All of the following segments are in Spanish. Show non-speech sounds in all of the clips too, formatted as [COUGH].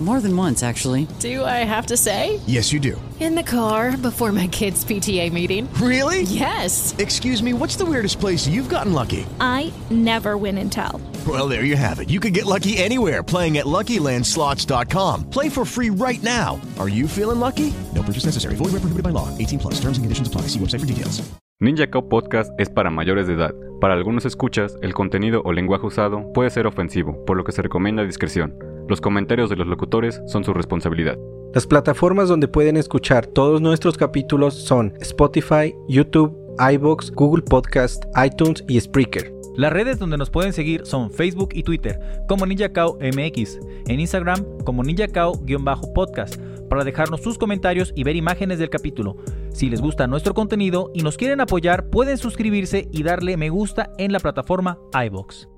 More than once, actually. Do I have to say? Yes, you do. In the car before my kids' PTA meeting. Really? Yes. Excuse me, what's the weirdest place you've gotten lucky? I never win and tell. Well, there you have it. You can get lucky anywhere playing at LuckyLandSlots.com. Play for free right now. Are you feeling lucky? No purchase necessary. Void where prohibited by law. 18 plus. Terms and conditions apply. See website for details. Ninja Cow Podcast es para mayores de edad. Para algunos escuchas, el contenido o lenguaje usado puede ser ofensivo, por lo que se recomienda discreción. Los comentarios de los locutores son su responsabilidad. Las plataformas donde pueden escuchar todos nuestros capítulos son Spotify, YouTube, iBox, Google Podcast, iTunes y Spreaker. Las redes donde nos pueden seguir son Facebook y Twitter como NinjaCao MX, en Instagram como NinjaCao-podcast para dejarnos sus comentarios y ver imágenes del capítulo. Si les gusta nuestro contenido y nos quieren apoyar, pueden suscribirse y darle me gusta en la plataforma iBox.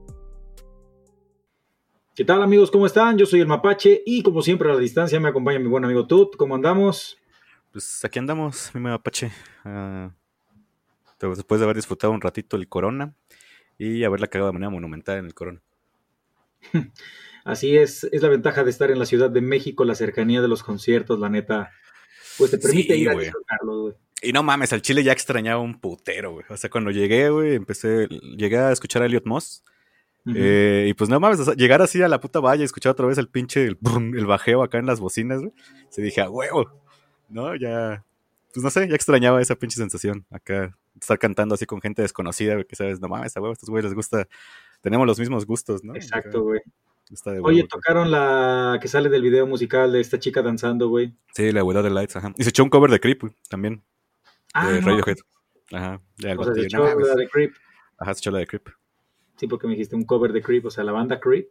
¿Qué tal amigos? ¿Cómo están? Yo soy el Mapache y como siempre a la distancia me acompaña mi buen amigo Tut. ¿Cómo andamos? Pues aquí andamos, mi Mapache. Ah, después de haber disfrutado un ratito el Corona y haberla cagado de manera monumental en el Corona. [LAUGHS] Así es, es la ventaja de estar en la Ciudad de México, la cercanía de los conciertos, la neta, pues te permite Sí, ir a güey. disfrutarlos, güey. Y no mames, al Chile ya extrañaba un putero, güey. O sea, cuando llegué, güey, empecé, llegué a escuchar a Elliot Moss. Eh, y pues no mames, o sea, llegar así a la puta valla y escuchar otra vez el pinche, el, brum, el bajeo acá en las bocinas, güey. Se dije, a huevo, ¿no? Ya, pues no sé, ya extrañaba esa pinche sensación acá. Estar cantando así con gente desconocida, güey, que sabes, no mames, a huevo, estos güeyes les gusta, tenemos los mismos gustos, ¿no? Exacto, güey. De Oye, huevo. tocaron la que sale del video musical de esta chica danzando, güey. Sí, la abuela de Lights, ajá. Y se echó un cover de Creep, güey, también, Ah, de no. Radiohead. Ajá, el O sea, se echó no la de Creep. Ajá, se echó la de Creep. Sí, porque me dijiste un cover de Creep, o sea, la banda Creep.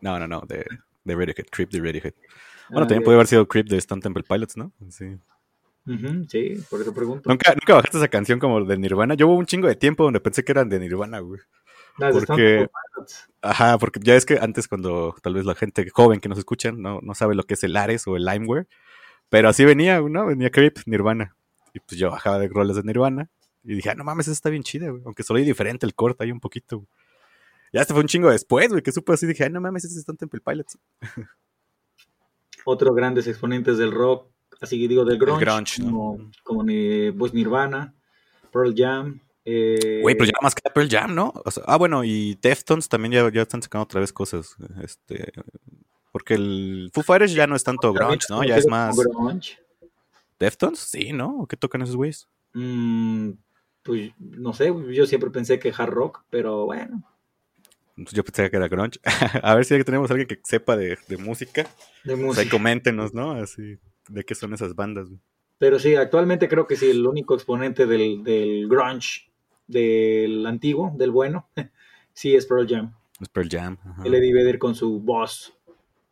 No, no, no, de, de Radiohead, Creep de Radiohead. Bueno, Ah, también puede haber sido Creep de Stone Temple Pilots, ¿no? Sí. Sí, por eso pregunto. ¿Nunca, nunca bajaste esa canción como de Nirvana. Yo hubo un chingo de tiempo donde pensé que eran de Nirvana, güey. Stone porque-. Ajá, porque ya es que antes cuando tal vez la gente joven que nos escuchan no, no sabe lo que es el Ares o el Limeware, pero así venía, ¿no? Venía Creep, Nirvana. Y pues yo bajaba de roles de Nirvana y dije, ah, no mames, esa está bien chida, güey. Aunque solo hay diferente el corte ahí un poquito, güey. Ya este fue un chingo después, güey, que supe así, dije, ay, no mames, ese es Stone Temple Pilots. [LAUGHS] Otros grandes exponentes del rock, así que digo del grunge, grunge, ¿no? como, como ni, pues Nirvana, Pearl Jam. eh, Güey, pero ya más que Pearl Jam, ¿no? O sea, ah, bueno, y Deftones también ya, ya están sacando otra vez cosas. Este, porque el Foo Fighters ya no es tanto grunge, ¿no? Ya es más. grunge. ¿Deftones? Sí, ¿no? ¿O qué tocan esos güeyes? Mm, pues no sé, yo siempre pensé que hard rock, pero bueno, Yo pensé que era grunge. [LAUGHS] a ver si tenemos a alguien que sepa de, de música. de Pues ahí música. coméntenos, ¿no? Así, de qué son esas bandas. güey. Pero sí, actualmente creo que sí, el único exponente del, del grunge, del antiguo, del bueno, [LAUGHS] sí es Pearl Jam. Es Pearl Jam. ajá. El Eddie Vedder con su voz,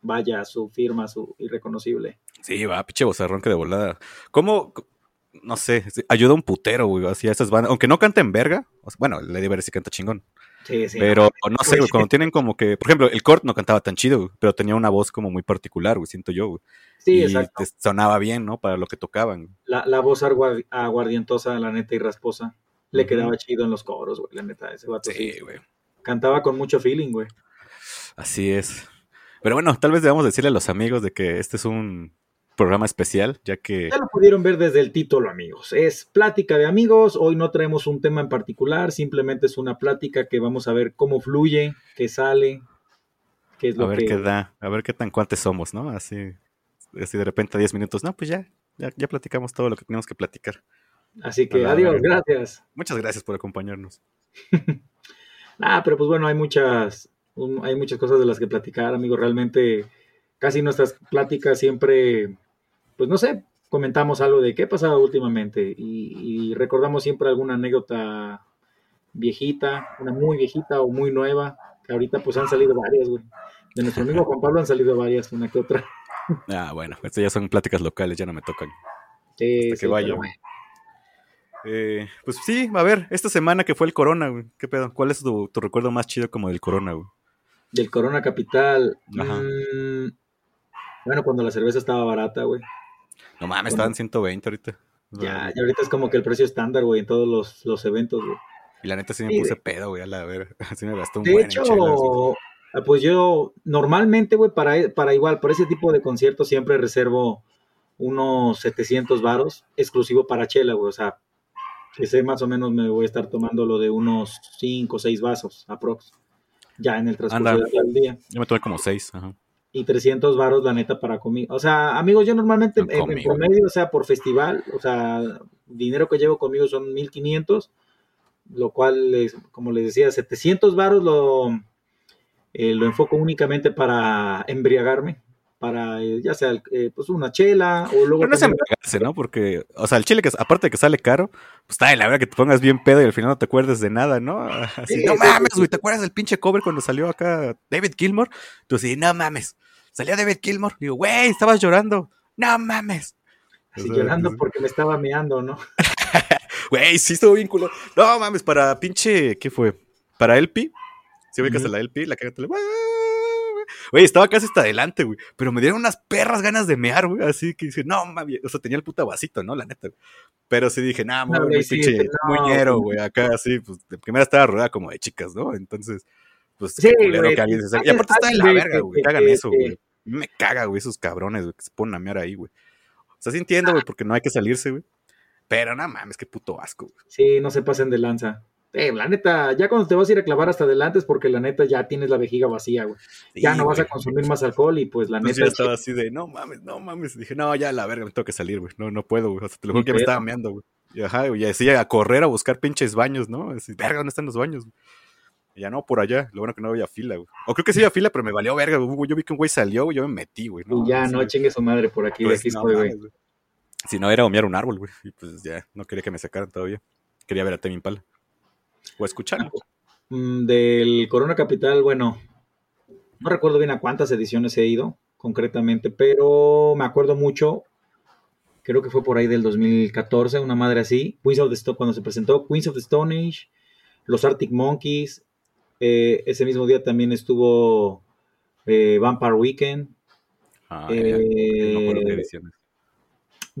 vaya, su firma, su irreconocible. Sí, va, pinche bozarrón que de volada. ¿Cómo? No sé, ayuda un putero, güey, así a esas bandas. Aunque no canten verga. o bueno, Lady Vedder sí canta chingón. Sí, sí. Pero no sé, güey, cuando tienen como que, por ejemplo, el Kurt no cantaba tan chido, güey, pero tenía una voz como muy particular, güey, siento yo, güey. sí, y exacto. sonaba bien, ¿no? Para lo que tocaban. La, la voz agua- aguardientosa, la neta, y rasposa, le quedaba chido en los coros, güey, la neta, ese vato. Sí, güey. Cantaba con mucho feeling, güey. Así es. Pero bueno, tal vez debamos decirle a los amigos de que este es un programa especial, ya que Ya lo pudieron ver desde el título, amigos. Es plática de amigos. Hoy no traemos un tema en particular, simplemente es una plática que vamos a ver cómo fluye, qué sale, qué es a lo ver que. qué da, a ver qué tan cuantes somos, ¿no? Así, así de repente a 10 minutos, no, pues ya, ya, ya platicamos todo lo que tenemos que platicar. Así que A adiós, gracias. Muchas gracias por acompañarnos. [LAUGHS] Ah, pero pues bueno, hay muchas, hay muchas cosas de las que platicar, amigos. Realmente, casi nuestras pláticas siempre, pues no sé, comentamos algo de qué ha pasado últimamente y, y recordamos siempre alguna anécdota viejita, una muy viejita o muy nueva, que ahorita pues han salido varias, güey. De nuestro amigo Juan Pablo han salido varias, una que otra. Ah, bueno, estas ya son pláticas locales, ya no me tocan. Sí, Hasta sí, que vaya. pero. Eh, pues sí, a ver, esta semana que fue el corona, güey, ¿qué pedo? ¿Cuál es tu, tu recuerdo más chido como del corona, güey? Del Corona Capital. Ajá. mm, bueno, cuando la cerveza estaba barata, güey. No mames, estaban 120 ahorita. Ya, ya ahorita es como que el precio estándar, güey, en todos los, los eventos, güey. Y la neta sí me Sí, puse de- pedo, güey, a la ver. [LAUGHS] Así me gastó un De buen hecho, chelas, ah, pues yo normalmente, güey, para, para igual, para ese tipo de conciertos siempre reservo unos 700 varos exclusivo para chela, güey. O sea, que sé más o menos me voy a estar tomando lo de unos 5 o 6 vasos aprox. Ya en el transcurso del día. Yo me tomé como seis, ajá. Y 300 varos, la neta, para comida. O sea, amigos, yo normalmente No en, en promedio, o sea, por festival, o sea, dinero que llevo conmigo son 1500, lo cual, es, como les decía, 700 varos lo, eh, lo enfoco únicamente para embriagarme, para eh, ya sea eh, pues una chela o luego Pero no es embriagarse, ¿no? Porque, o sea, el chile que aparte de que sale caro, pues está de la verdad que te pongas bien pedo y al final no te acuerdes de nada, ¿no? [LAUGHS] Así, Sí, no sí, mames, güey, sí. ¿te acuerdas del pinche cover cuando salió acá David Gilmore? Tú sí, no mames. Salió David Gilmore. Digo, güey, estabas llorando. No mames. así llorando porque me estaba meando, ¿no? [LAUGHS] Güey, sí estuvo bien culo. No mames, para pinche, ¿qué fue? Para LP. Si ubicas Ujú. a la LP, la que te Güey, estaba casi hasta adelante, güey. Pero me dieron unas perras ganas de mear, güey. Así que dije, no mames. O sea, tenía el puta vasito, ¿no? La neta. güey. Pero sí dije, nah, No, muy, sí, pinche no, muñero, güey. güey. Acá así, pues de primera estaba rodeada como de chicas, ¿no? Entonces, pues Sí, culero güey, que alguien se sí, Y aparte está en la verga, güey. Que hagan eso, güey. Me caga, güey, esos cabrones, güey, que se ponen a mear ahí, güey. O sea, sí entiendo, güey, porque no hay que salirse, güey. Pero no mames, qué puto asco, güey. Sí, no se pasen de lanza. Eh, la neta, ya cuando te vas a ir a clavar hasta adelante es porque la neta ya tienes la vejiga vacía, güey. Ya Sí, no vas a consumir más alcohol y pues la Entonces neta yo estaba así de, no mames, no mames. Dije, no, ya la verga, me tengo que salir, güey. No, no puedo, güey. O sea, te lo juro que me estaba meando, güey. Y ajá, güey, y así a correr a buscar pinches baños, ¿no? Así, verga, ¿dónde están los baños? güey? Y ya no, por allá. Lo bueno que no había fila, güey. O creo que sí había fila, pero me valió verga, güey. Yo vi que un güey salió, güey, yo me metí, güey. y ya no chingue su madre por aquí, pues, de aquí no estoy, güey. Si no, era humear un árbol, güey. Y pues ya, no quería que me sacaran todavía. Quería ver a Temi Impala. O escucharlo. Mm, Del Corona Capital, bueno, no recuerdo bien a cuántas ediciones he ido concretamente, pero me acuerdo mucho, creo que fue por ahí del 2014, una madre así, Queens of the Stone, cuando se presentó Queens of the Stone Age, los Arctic Monkeys, eh, ese mismo día también estuvo eh, Vampire Weekend, Ah, ya. No eh, ediciones.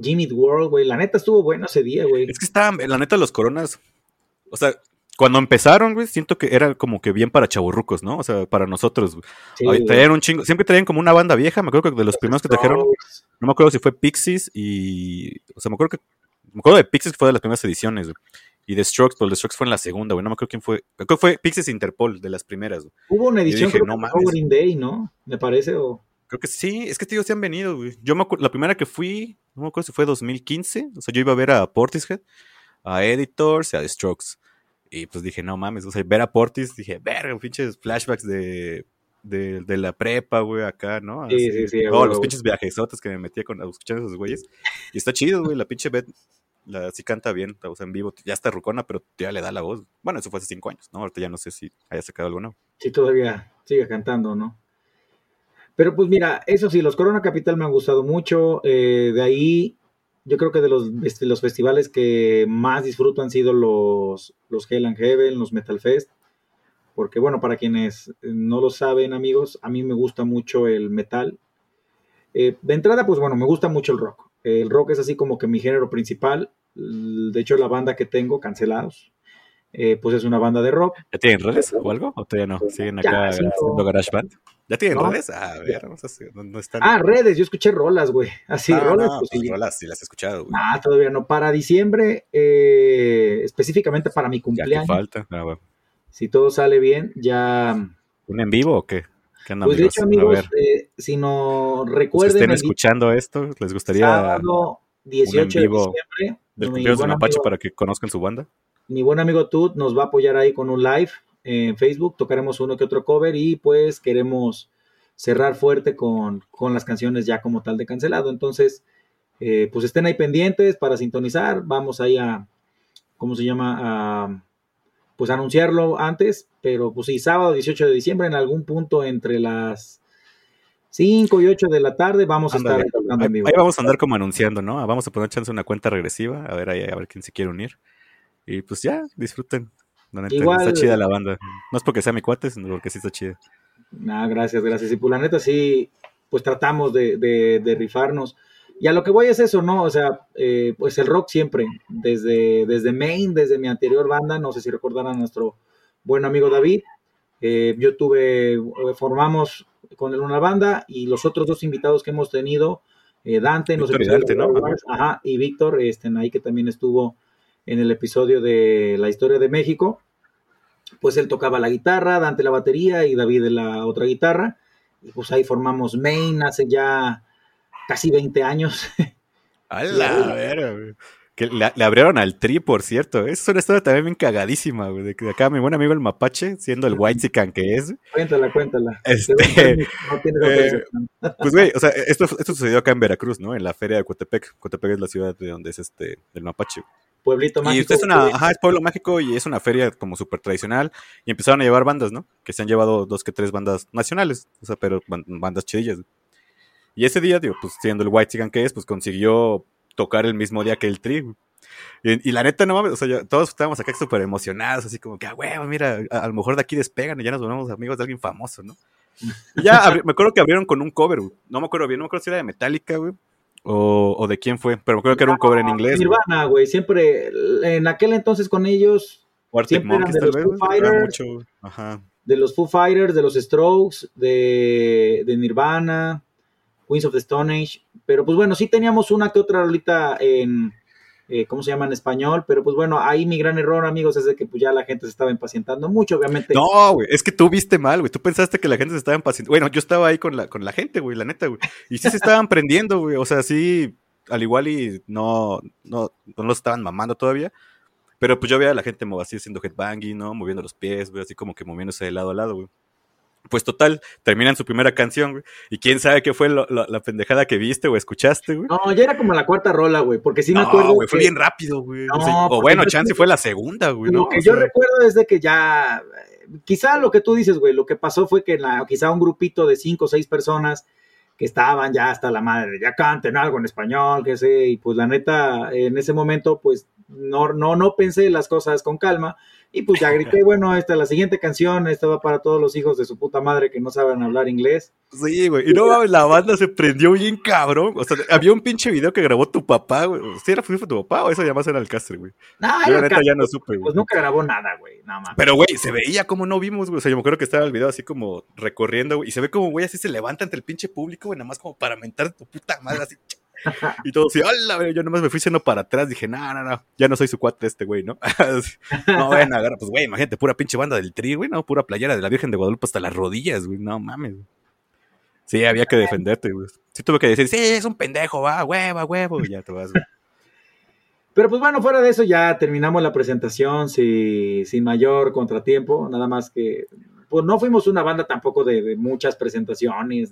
Jimmy World, güey, la neta estuvo bueno ese día, güey. Es que estaban, la neta, los coronas. O sea, cuando empezaron, güey, siento que era como que bien para chaburrucos, ¿no? O sea, para nosotros. Sí, traían un chingo. Siempre traían como una banda vieja. Me acuerdo que de los primeros que trajeron, no me acuerdo si fue Pixies y. O sea, me acuerdo que. Me acuerdo de Pixies que fue de las primeras ediciones, güey. Y de Strokes, pero el de Strokes fue en la segunda, güey. No me acuerdo quién fue. Creo que fue Pixies Interpol, de las primeras, güey. Hubo una edición dije, creo no que. Green Day, ¿no? Me parece, o... Creo que sí, es que tío, se han venido, güey. Yo me acuerdo, la primera que fui, no me acuerdo si fue 2015, o sea, yo iba a ver a Portishead, a Editors y a The Strokes. Y pues dije, no mames, o sea, ver a Portis, dije, verga, pinches flashbacks de, de, de la prepa, güey, acá, ¿no? Sí, sí, sí, Todos los pinches viajesotes que me metía con, a escuchar a esos güeyes. Y está chido, güey, la pinche la, sí canta bien, o sea, en vivo, ya está rucona, pero ya le da la voz. Bueno, eso fue hace cinco años, ¿no? Ahorita ya no sé si haya sacado algo nuevo. Sí, todavía sigue cantando, ¿no? Pero pues mira, eso sí, los Corona Capital me han gustado mucho. eh, de ahí, yo creo que de los, este, los festivales que más disfruto han sido los, los Hell and Heaven, los Metal Fest. Porque bueno, para quienes no lo saben, amigos, a mí me gusta mucho el metal. Eh, de entrada, pues bueno, me gusta mucho el rock. El rock es así como que mi género principal. De hecho, la banda que tengo, Cancelados, eh, pues es una banda de rock. ¿Ya tienen redes o algo? ¿O todavía no? ¿Siguen Ya, acá sí, no. haciendo Garage Band? ¿Ya tienen No. redes? Ah, a ver, vamos a hacer. No, están. Ah, redes, yo escuché rolas, güey. Así, Ah, rolas, no, pues pues sí. rolas sí las he escuchado, güey. Ah, todavía no. Para diciembre, eh, específicamente para mi ya cumpleaños, falta. Ah, bueno. si todo sale bien, ya. ¿Un en vivo o qué? ¿Qué Pues de hecho, amigos, eh, si no recuerden, estén el escuchando esto, ¿les gustaría sábado 18 de vivo diciembre, del cumpleaños de amigo, para que conozcan su banda? mi buen amigo Tut nos va a apoyar ahí con un live en Facebook. Tocaremos uno que otro cover y pues queremos cerrar fuerte con, con las canciones ya como tal de cancelado. Entonces, eh, pues estén ahí pendientes para sintonizar. Vamos ahí a, ¿cómo se llama? A, pues anunciarlo antes, pero pues sí, sábado 18 de diciembre en algún punto entre las 5 y 8 de la tarde vamos a estar tocando Ahí, en vivo. ahí vamos a andar como anunciando, ¿no? Ah, Vamos a poner chance una cuenta regresiva, a ver ahí, a ver quién se quiere unir. Y pues ya, disfruten. Igual- está chida la banda. No es porque sea mi cuate, sino porque sí está chida. Ah, gracias, gracias. Y pues la neta sí, pues tratamos de, de- de rifarnos. Y a lo que voy es eso, ¿no? O sea, eh, pues el rock siempre, desde, desde Maine, desde mi anterior banda, no sé si recordarán a nuestro buen amigo David, eh, yo tuve, formamos con él una banda y los otros dos invitados que hemos tenido, Dante, Víctor y Dante, ¿no? Ajá, y Víctor, este, ahí que también estuvo en el episodio de la historia de México, pues él tocaba la guitarra, Dante la batería y David la otra guitarra, y pues ahí formamos Maine hace ya casi 20 años. A la ver, que le, abrieron al tri, por cierto. Es una historia también bien cagadísima, güey. De que acá mi buen amigo el Mapache, siendo el White Sican que es. Cuéntala, cuéntala. Este, eh, pues, güey, o sea, esto, esto sucedió acá en Veracruz, ¿no? En la feria de Cotepec. Cotepec es la ciudad de donde es este, el Mapache. Pueblito mágico. Y usted es una, ajá, es pueblo mágico y es una feria como súper tradicional. Y empezaron a llevar bandas, ¿no? Que se han llevado dos que tres bandas nacionales, o sea, pero bandas chidillas. Y ese día, digo, pues siendo el White Chicken que es, pues consiguió tocar el mismo día que el Tri. Y, la neta, no mames, o sea, todos estábamos acá súper emocionados, así como que, ah, huevo, mira, a, lo mejor de aquí despegan y ya nos volvemos amigos de alguien famoso, ¿no? Y ya, me acuerdo que abrieron con un cover, güey. No me acuerdo bien, no me acuerdo si era de Metallica, güey. O, de quién fue, pero me acuerdo que era un cover en inglés. Nirvana, güey, siempre, en aquel entonces con ellos, siempre eran de los Foo Fighters, de los Foo Fighters, de los Strokes, de, de Nirvana, Queens of the Stone Age, pero pues bueno, sí teníamos una que otra ahorita en, eh, ¿cómo se llama en español? Pero pues bueno, ahí mi gran error, amigos, es de que pues ya la gente se estaba impacientando mucho, obviamente. No, güey, es que tú viste mal, güey, tú pensaste que la gente se estaba impacientando. Bueno, yo estaba ahí con la, con la gente, güey, la neta, güey, y sí se estaban [LAUGHS] prendiendo, güey, o sea, sí, al igual y no, no, no los estaban mamando todavía, pero pues yo veía a la gente así haciendo headbanging, ¿no? Moviendo los pies, güey, así como que moviéndose de lado a lado, güey. Pues total, terminan su primera canción, güey. Y quién sabe qué fue la pendejada que viste o escuchaste, güey. No, ya era como la cuarta rola, güey, porque sí me acuerdo. güey, fue bien rápido, güey. o bueno, chance fue la segunda, güey, ¿no? Lo que yo recuerdo es de que ya. Quizá lo que tú dices, güey, lo que pasó fue que la, quizá un grupito de cinco o seis personas que estaban ya hasta la madre, ya canten algo en español, que sé, y pues la neta, en ese momento, pues no, no, no pensé las cosas con calma y pues ya grité, [LAUGHS] bueno, esta la siguiente canción, esta va para todos los hijos de su puta madre que no saben hablar inglés. Sí, güey. Y no la banda se prendió bien cabrón. O sea, había un pinche video que grabó tu papá, güey. ¿Sí era fue tu papá o eso ya más era el castre, güey? No, yo la neta ya no supe, güey. Pues nunca grabó nada, güey. Nada más. Pero, güey, se veía como no vimos, güey. O sea, yo me acuerdo que estaba el video así como recorriendo, güey. Y se ve como, güey, así se levanta ante el pinche público, güey, nada más como para mentar tu puta madre así. Y todo así, hola, yo nomás me fui siendo para atrás, dije, no, no, no, ya no soy su cuate este güey, ¿no? [LAUGHS] no, ven, agarra, pues güey, imagínate, pura pinche banda del tri, güey, no, pura playera de la Virgen de Guadalupe hasta las rodillas, güey, no mames. Sí, había que defenderte, güey. Sí tuve que decir, sí, es un pendejo, va, hueva, huevo, y ya te vas, güey. Pero pues bueno, fuera de eso ya terminamos la presentación sin, sin mayor contratiempo, nada más que, pues no fuimos una banda tampoco de, de muchas presentaciones,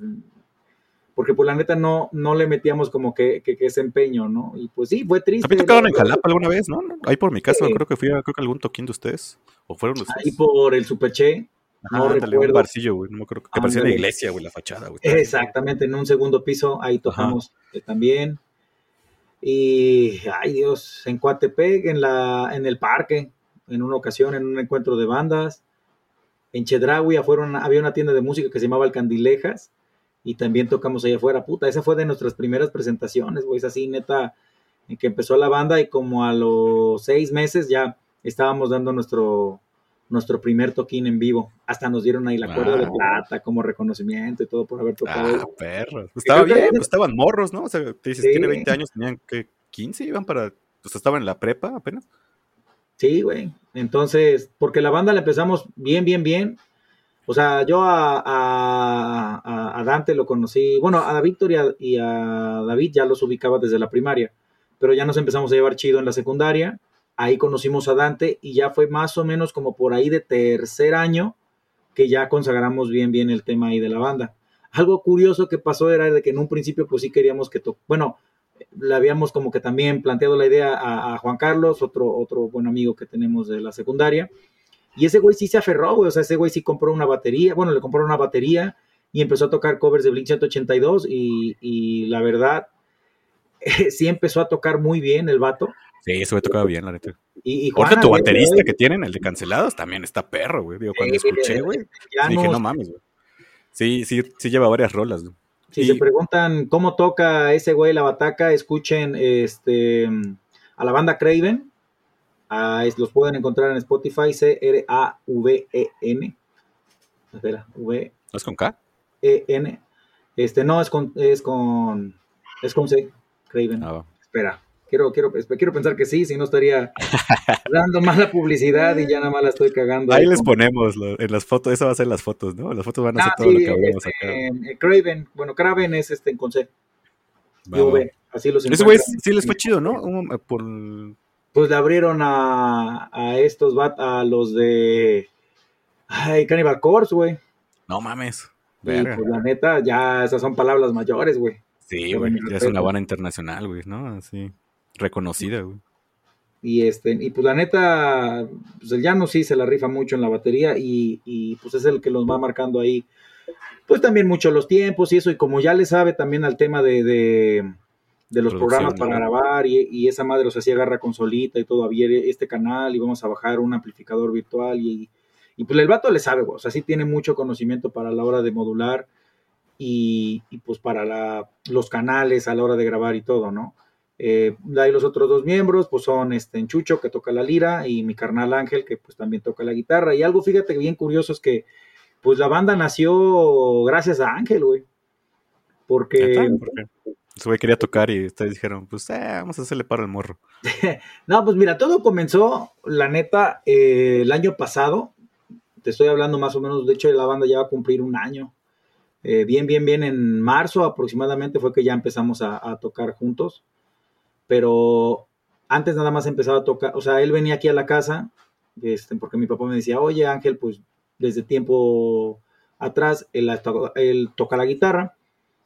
porque pues la neta no, no le metíamos como que, que, ese empeño, ¿no? Y pues sí, fue triste. ¿También tocaron en Jalapa alguna vez, no? Ahí por mi casa, creo que fui a, creo que algún toquín de ustedes, o fueron ustedes. Ahí por el Superche. No recuerdo. un barcillo, güey, no me acuerdo, que parecía la iglesia, güey, la fachada, güey. Exactamente, en un segundo piso, ahí tocamos eh, también. Y, ay Dios, en Coatepec, en, la, en el parque, en una ocasión, en un encuentro de bandas. En Chedraui había una tienda de música que se llamaba El Candilejas y también tocamos allá afuera. Puta, esa fue de nuestras primeras presentaciones, güey. Es así, neta, en que empezó la banda y como a los seis meses ya estábamos dando nuestro, nuestro primer toquín en vivo. Hasta nos dieron ahí la cuerda de plata como reconocimiento y todo por haber tocado. Ah, perros. Pues estaba bien, pues estaban morros, ¿no? O sea, te dices, tiene 20 años, tenían que 15, iban para, pues estaban en la prepa apenas. Sí, güey. Entonces, porque la banda la empezamos bien, bien, bien. O sea, yo a, a, Dante lo conocí, bueno, a Víctor y, a, David ya los ubicaba desde la primaria, pero ya nos empezamos a llevar chido en la secundaria. Ahí conocimos a Dante y ya fue más o menos como por ahí de tercer año que ya consagramos bien, bien el tema ahí de la banda. Algo curioso que pasó era de que en un principio pues sí queríamos que, bueno, le habíamos como que también planteado la idea a, a, Juan Carlos, otro, otro buen amigo que tenemos de la secundaria, y ese güey sí se aferró, güey. O sea, ese güey sí compró una batería. Bueno, le compró una batería y empezó a tocar covers de Blink 182. Y, y la verdad, [LAUGHS] sí empezó a tocar muy bien el vato. Sí, eso me tocaba bien, la neta. Y, y tu baterista que tienen, el de cancelados, también está perro, güey. Digo, cuando escuché, güey, dije, no mames, güey. Sí, sí, sí lleva varias rolas, güey. Si se preguntan cómo toca ese güey la bataca, escuchen este a la banda Craven. Ah, los pueden encontrar en Spotify, C-R-A-V-E-N. Espera, V. ¿Es con K? E-N. Este, no, es con, es con, es con C, Craven. Ah, Espera, quiero, quiero, quiero pensar que sí, si no estaría [LAUGHS] dando mala publicidad y ya nada más la estoy cagando. Ahí, les ponemos en las fotos, eso va a ser las fotos, ¿no? Las fotos van a ser ah, todo lo que hablamos este, acá. Craven, bueno, Craven es este con C. así los Ese güey sí les fue chido, ¿no? Por... Pues le abrieron a, a estos, a los de Ay, Cannibal Corpse, güey. No mames. pues la neta, ya esas son palabras mayores, güey. Sí, güey. Ya es una banda internacional, güey, ¿no? Así, reconocida, güey. Y este, y pues la neta, pues el Llano sí se la rifa mucho en la batería y, y pues es el que los va marcando ahí. Pues también mucho los tiempos y eso, y como ya le sabe también al tema de, de, de los programas para grabar y, y, esa madre, o sea, sí agarra consolita y todo, había este canal y vamos a bajar un amplificador virtual y, y pues el vato le sabe, o sea, sí tiene mucho conocimiento para la hora de modular y, pues para la, los canales a la hora de grabar y todo, ¿no? Eh, ahí los otros dos miembros, pues son este Enchucho, que toca la lira, y mi carnal Ángel, que pues también toca la guitarra. Y algo, fíjate, bien curioso es que, pues la banda nació gracias a Ángel, güey. Porque... Su güey quería tocar y ustedes dijeron, pues eh, vamos a hacerle paro al morro. [LAUGHS] no, pues mira, todo comenzó, la neta, eh, el año pasado te estoy hablando más o menos, de hecho la banda ya va a cumplir un año. Eh, bien, bien, bien, en marzo aproximadamente fue que ya empezamos a, tocar juntos, pero antes nada más empezaba a tocar, o sea, él venía aquí a la casa, este, porque mi papá me decía, oye Ángel, pues desde tiempo atrás él toca la guitarra,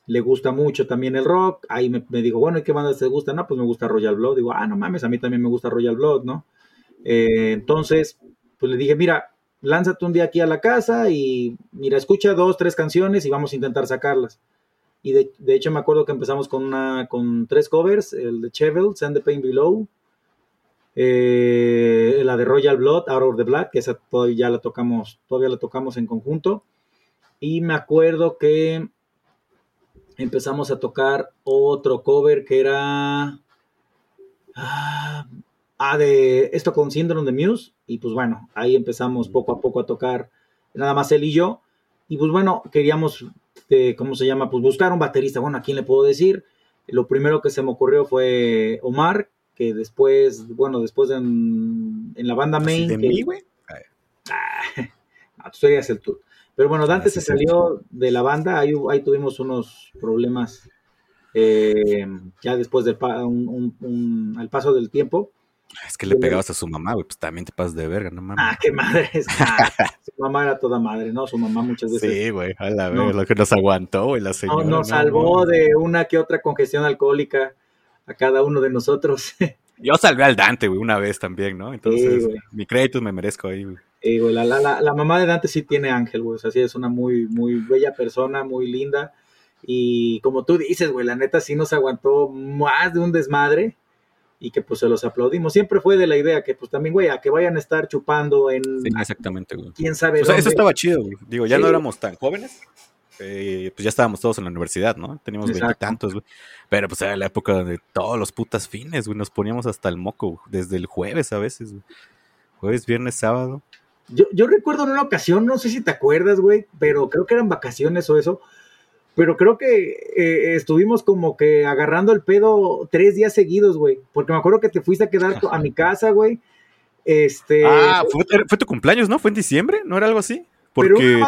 le gusta mucho también el rock, ahí me, digo, bueno, ¿y qué banda te gusta? No, pues me gusta Royal Blood, digo, ah, no mames, a mí también me gusta Royal Blood, ¿no? Eh, entonces, pues le dije, mira, lánzate un día aquí a la casa y mira, escucha dos, tres canciones y vamos a intentar sacarlas. Y de, hecho me acuerdo que empezamos con, una, con tres covers, el de Chevel, Send the Pain Below, eh, la de Royal Blood, Out of the Black, que esa todavía la tocamos, todavía la tocamos en conjunto. Y me acuerdo que empezamos a tocar otro cover que era... Ah, Ah, de esto con Syndrome de Muse. Y pues bueno, ahí empezamos poco a poco a tocar, nada más él y yo. Y pues bueno, queríamos, eh, ¿cómo se llama? Pues buscar un baterista. Bueno, ¿a quién le puedo decir? Lo primero que se me ocurrió fue Omar, que después, bueno, después en, la banda main. ¿De mí, güey? Ah, [LAUGHS] tú serías el tú. Pero bueno, Dante ah, se salió de la banda, ahí, ahí tuvimos unos problemas eh, ya después del al paso del tiempo. Es que le pegabas a su mamá, güey, pues también te pasas de verga, no mames. Ah, qué madre es. su mamá era toda madre, ¿no? Su mamá muchas veces. Sí, güey, a la vez, lo que nos aguantó, güey, la señora. No, nos salvó de una que otra congestión alcohólica a cada uno de nosotros. [LAUGHS] Yo salvé al Dante, güey, una vez también, ¿no? Entonces, mi crédito me merezco ahí, güey. Güey, la, la, la, mamá de Dante sí tiene ángel, güey, o sea, sí es una muy, muy bella persona, muy linda. Y como tú dices, güey, la neta sí nos aguantó más de un desmadre y que pues se los aplaudimos. Siempre fue de la idea que pues también, güey, a que vayan a estar chupando en... Sí, exactamente, güey. ¿Quién sabe? O sea, eso estaba chido, güey. Digo, ya no éramos tan jóvenes. Eh, pues ya estábamos todos en la universidad, ¿no? Teníamos veintitantos, güey. Pero pues era la época de todos los putas fines, güey. Nos poníamos hasta el moco, desde el jueves a veces, güey. Jueves, viernes, sábado. Yo, yo recuerdo en una ocasión, no sé si te acuerdas, güey, pero creo que eran vacaciones o eso pero creo que eh, estuvimos como que agarrando el pedo tres días seguidos, güey. Porque me acuerdo que te fuiste a quedar a mi [LAUGHS] casa, güey. Este. Ah, fue, tu cumpleaños, ¿no? ¿Fue en diciembre? ¿No era algo así? Porque...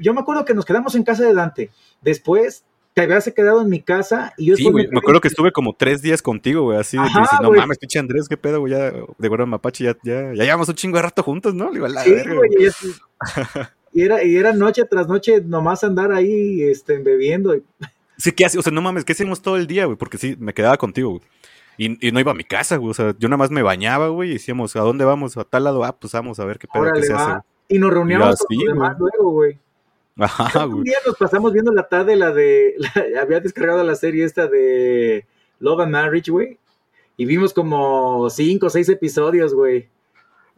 yo me acuerdo que nos quedamos en casa de Dante. Después te habías quedado en mi casa y yo Sí, güey, me acuerdo que estuve como tres días contigo, güey, así de que dices, no mames, pinche Andrés, qué pedo, güey, ya, de verdad, Mapache, ya, ya, ya llevamos un chingo de rato juntos, ¿no? Le la sí, güey, y era, y era noche tras noche nomás andar ahí este, bebiendo. Sí, ¿qué hace? O sea, no mames, ¿qué hacíamos todo el día, güey? Porque sí, me quedaba contigo, güey. Y, y, no iba a mi casa, güey. O sea, yo nada más me bañaba, güey, y decíamos, ¿a dónde vamos? A tal lado, ah, pues vamos a ver qué pedo que se hace. Y nos reuníamos con los demás luego, güey. Ajá. Un día nos pasamos viendo la tarde la de. había descargado la serie esta de Love and Marriage, güey. Y vimos como cinco o seis episodios, güey.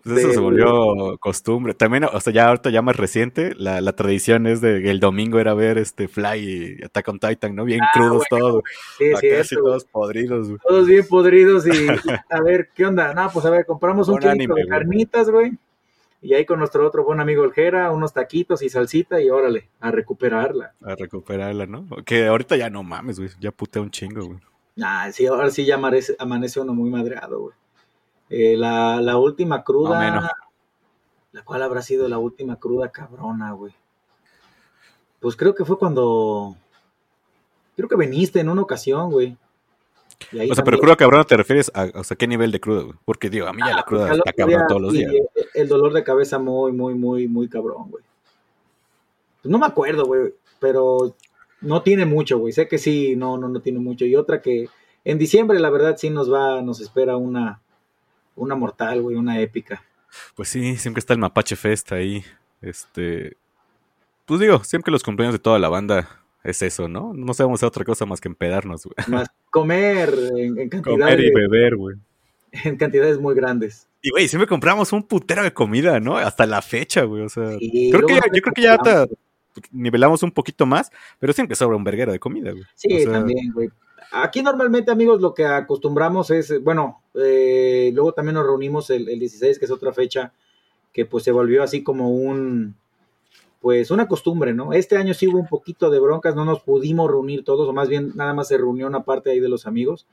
Pues eso de- se volvió costumbre. También, o sea, ya ahorita ya más reciente, la, la tradición es de que el domingo era ver este Fly y Attack on Titan, ¿no? Bien crudos todos. Sí, Acá cierto, güey. todos podridos, güey. Todos bien podridos y [LAUGHS] a ver, ¿qué onda? No, pues a ver, compramos un anime, de carnitas, güey. Y ahí con nuestro otro buen amigo el Jera, unos taquitos y salsita y órale, a recuperarla. A recuperarla, ¿no? Que ahorita ya no mames, güey. Ya putea un chingo, güey. Ah, sí, ahora sí ya amanece, amanece uno muy madreado, güey. Eh, la, la última cruda, menos. la cual habrá sido la última cruda cabrona, güey. Pues creo que fue cuando, creo que viniste en una ocasión, güey. Y ahí O sea, pero también- cruda cabrón te refieres a, o sea, ¿qué nivel de cruda, güey? Porque digo, a mí ya la Ah, cruda está cabrón todos los días. el- El dolor de cabeza muy, muy, muy, muy cabrón, güey. Pues no me acuerdo, güey, pero no tiene mucho, güey. Sé que sí, no, no, no tiene mucho. Y otra que en diciembre, la verdad, sí nos va, nos espera una, una mortal, güey, una épica. Pues sí, siempre está el Mapache Fest ahí. Este. Pues digo, siempre los cumpleaños de toda la banda es eso, ¿no? No sabemos hacer otra cosa más que empedarnos, güey. [LAUGHS] Más comer en, en Comer y beber, güey. en cantidades muy grandes. Y güey, siempre compramos un putero de comida, ¿no? Hasta la fecha, güey. O sea, Sí, creo que yo creo que ya hasta nivelamos un poquito más, pero siempre sobra un verguero de comida, güey. Sí, O sea, también, güey. Aquí normalmente, amigos, lo que acostumbramos es, bueno, eh, luego también nos reunimos el, el 16, que es otra fecha que pues se volvió así como un, pues una costumbre, ¿no? Este año sí hubo un poquito de broncas, no nos pudimos reunir todos, o más bien nada más se reunió una parte ahí de los amigos,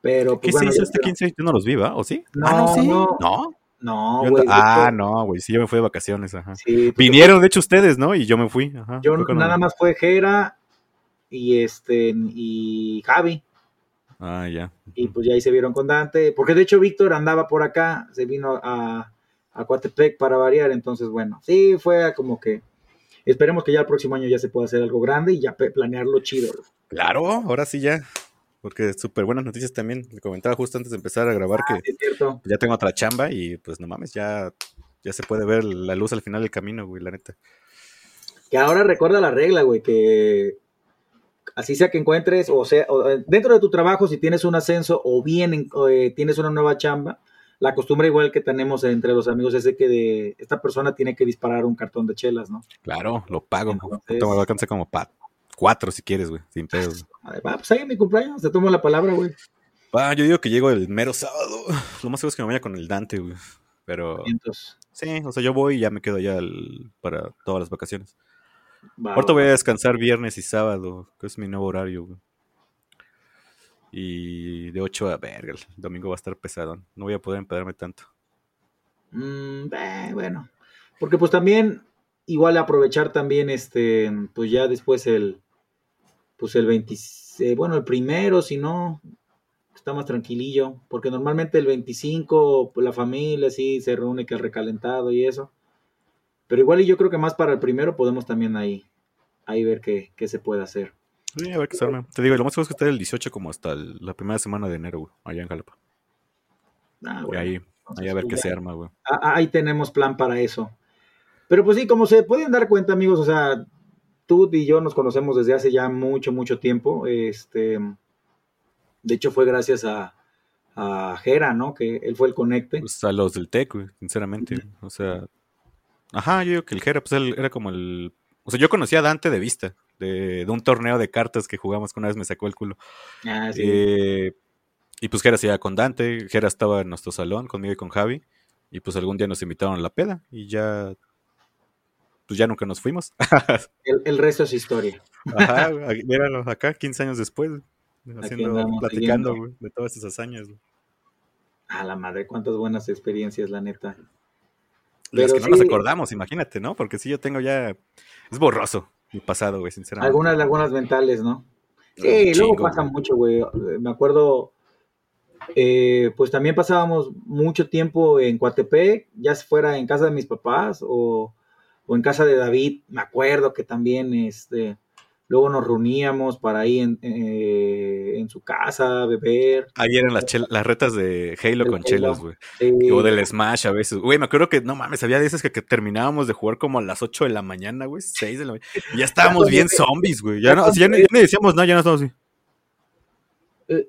pero ¿Qué pues bueno, se hizo este espero- 15? Yo no los vi, ¿va? ¿O sí? No, ah, no, sí. no. No. No, güey. ah, no, güey. Sí, yo me fui de vacaciones, ajá. sí, tú- Vinieron, de hecho, ustedes, ¿no? Y yo me fui. Ajá. Yo nada más fue Jera y este, y Javi. Ah, ya. y pues ya ahí se vieron con Dante, porque de hecho Víctor andaba por acá, se vino a, a Coatepec para variar, entonces bueno, sí, fue como que esperemos que ya el próximo año ya se pueda hacer algo grande y ya planearlo chido. Claro, ahora sí ya. Porque súper buenas noticias también. Le comentaba justo antes de empezar a grabar Ah, que sí, es cierto. ya tengo otra chamba y pues no mames, ya, ya se puede ver la luz al final del camino, güey, la neta. Que ahora recuerda la regla, güey, que así sea que encuentres, o sea, o, eh, dentro de tu trabajo, si tienes un ascenso o bien eh, tienes una nueva chamba, la costumbre igual que tenemos entre los amigos es de que de, esta persona tiene que disparar un cartón de chelas, ¿no? Claro, lo pago. Entonces- Puta, me alcanza como para cuatro si quieres, güey, sin pedos. A ver, Va, pues ahí en mi cumpleaños, te tomo la palabra, güey. Ah, yo digo que llego el mero sábado. Lo más seguro es que me vaya con el Dante, güey. Pero sí, o sea, yo voy y ya me quedo allá al- para todas las vacaciones. va, Ahorita va. voy a descansar viernes y sábado, que es mi nuevo horario, güey. Y de 8 a verga, el domingo va a estar pesadón. No voy a poder empedarme tanto. Mm, bueno, porque pues también igual aprovechar también este, pues ya después el, pues el 20, eh, bueno, el primero, si no, está más tranquilillo, porque normalmente el 25, pues la familia sí se reúne que el recalentado y eso, pero igual y yo creo que más para el primero podemos también ahí, ahí ver qué, qué se puede hacer. Sí, a ver qué se arma. Te digo, lo más seguro es que esté el 18 como hasta el- la primera semana de enero, güey, allá en Jalapa. Ah, Y bueno, ahí, entonces, ahí a ver pues qué ya. se arma, güey. Ah, ahí tenemos plan para eso. Pero pues sí, como se pueden dar cuenta, amigos, o sea, tú y yo nos conocemos desde hace ya mucho, mucho tiempo. Este, de hecho, fue gracias a, a Jera, ¿no? Que él fue el conecte. Pues a los del TEC, güey, sinceramente. O sea, ajá, yo digo que el Jera, pues él era como el. O sea, yo conocí a Dante de vista, de, de un torneo de cartas que jugamos que una vez me sacó el culo. Ah, sí. Eh, y pues Jera se iba con Dante, Jera estaba en nuestro salón conmigo y con Javi. Y pues algún día nos invitaron a la peda y ya. Pues ya nunca nos fuimos. [LAUGHS] el, el resto es historia. Ajá, míralo, acá, 15 años después. Haciendo, andamos platicando, de todas esas hazañas. A la madre, cuántas buenas experiencias, la neta. Las Pero que no nos acordamos, imagínate, ¿no? Porque sí, yo tengo ya. Es borroso mi pasado, güey, sinceramente. Algunas lagunas mentales, ¿no? Un Sí, luego pasa güey. mucho, güey. Me acuerdo, eh, pues también pasábamos mucho tiempo en Coatepec, ya fuera en casa de mis papás o, o en casa de David. Me acuerdo que también, este, luego nos reuníamos para ir en, eh, en su casa, beber. Ahí eran las, las retas de Halo con chelas, güey. eh, O del Smash a veces. Güey, me acuerdo que, no mames, había veces que, que terminábamos de jugar como a las 8 de la mañana, güey, 6 de la mañana. Ya [LAUGHS] estábamos bien zombies, güey. Ya no, ya, ni- ya ni decíamos nada, ya no estábamos así. Eh.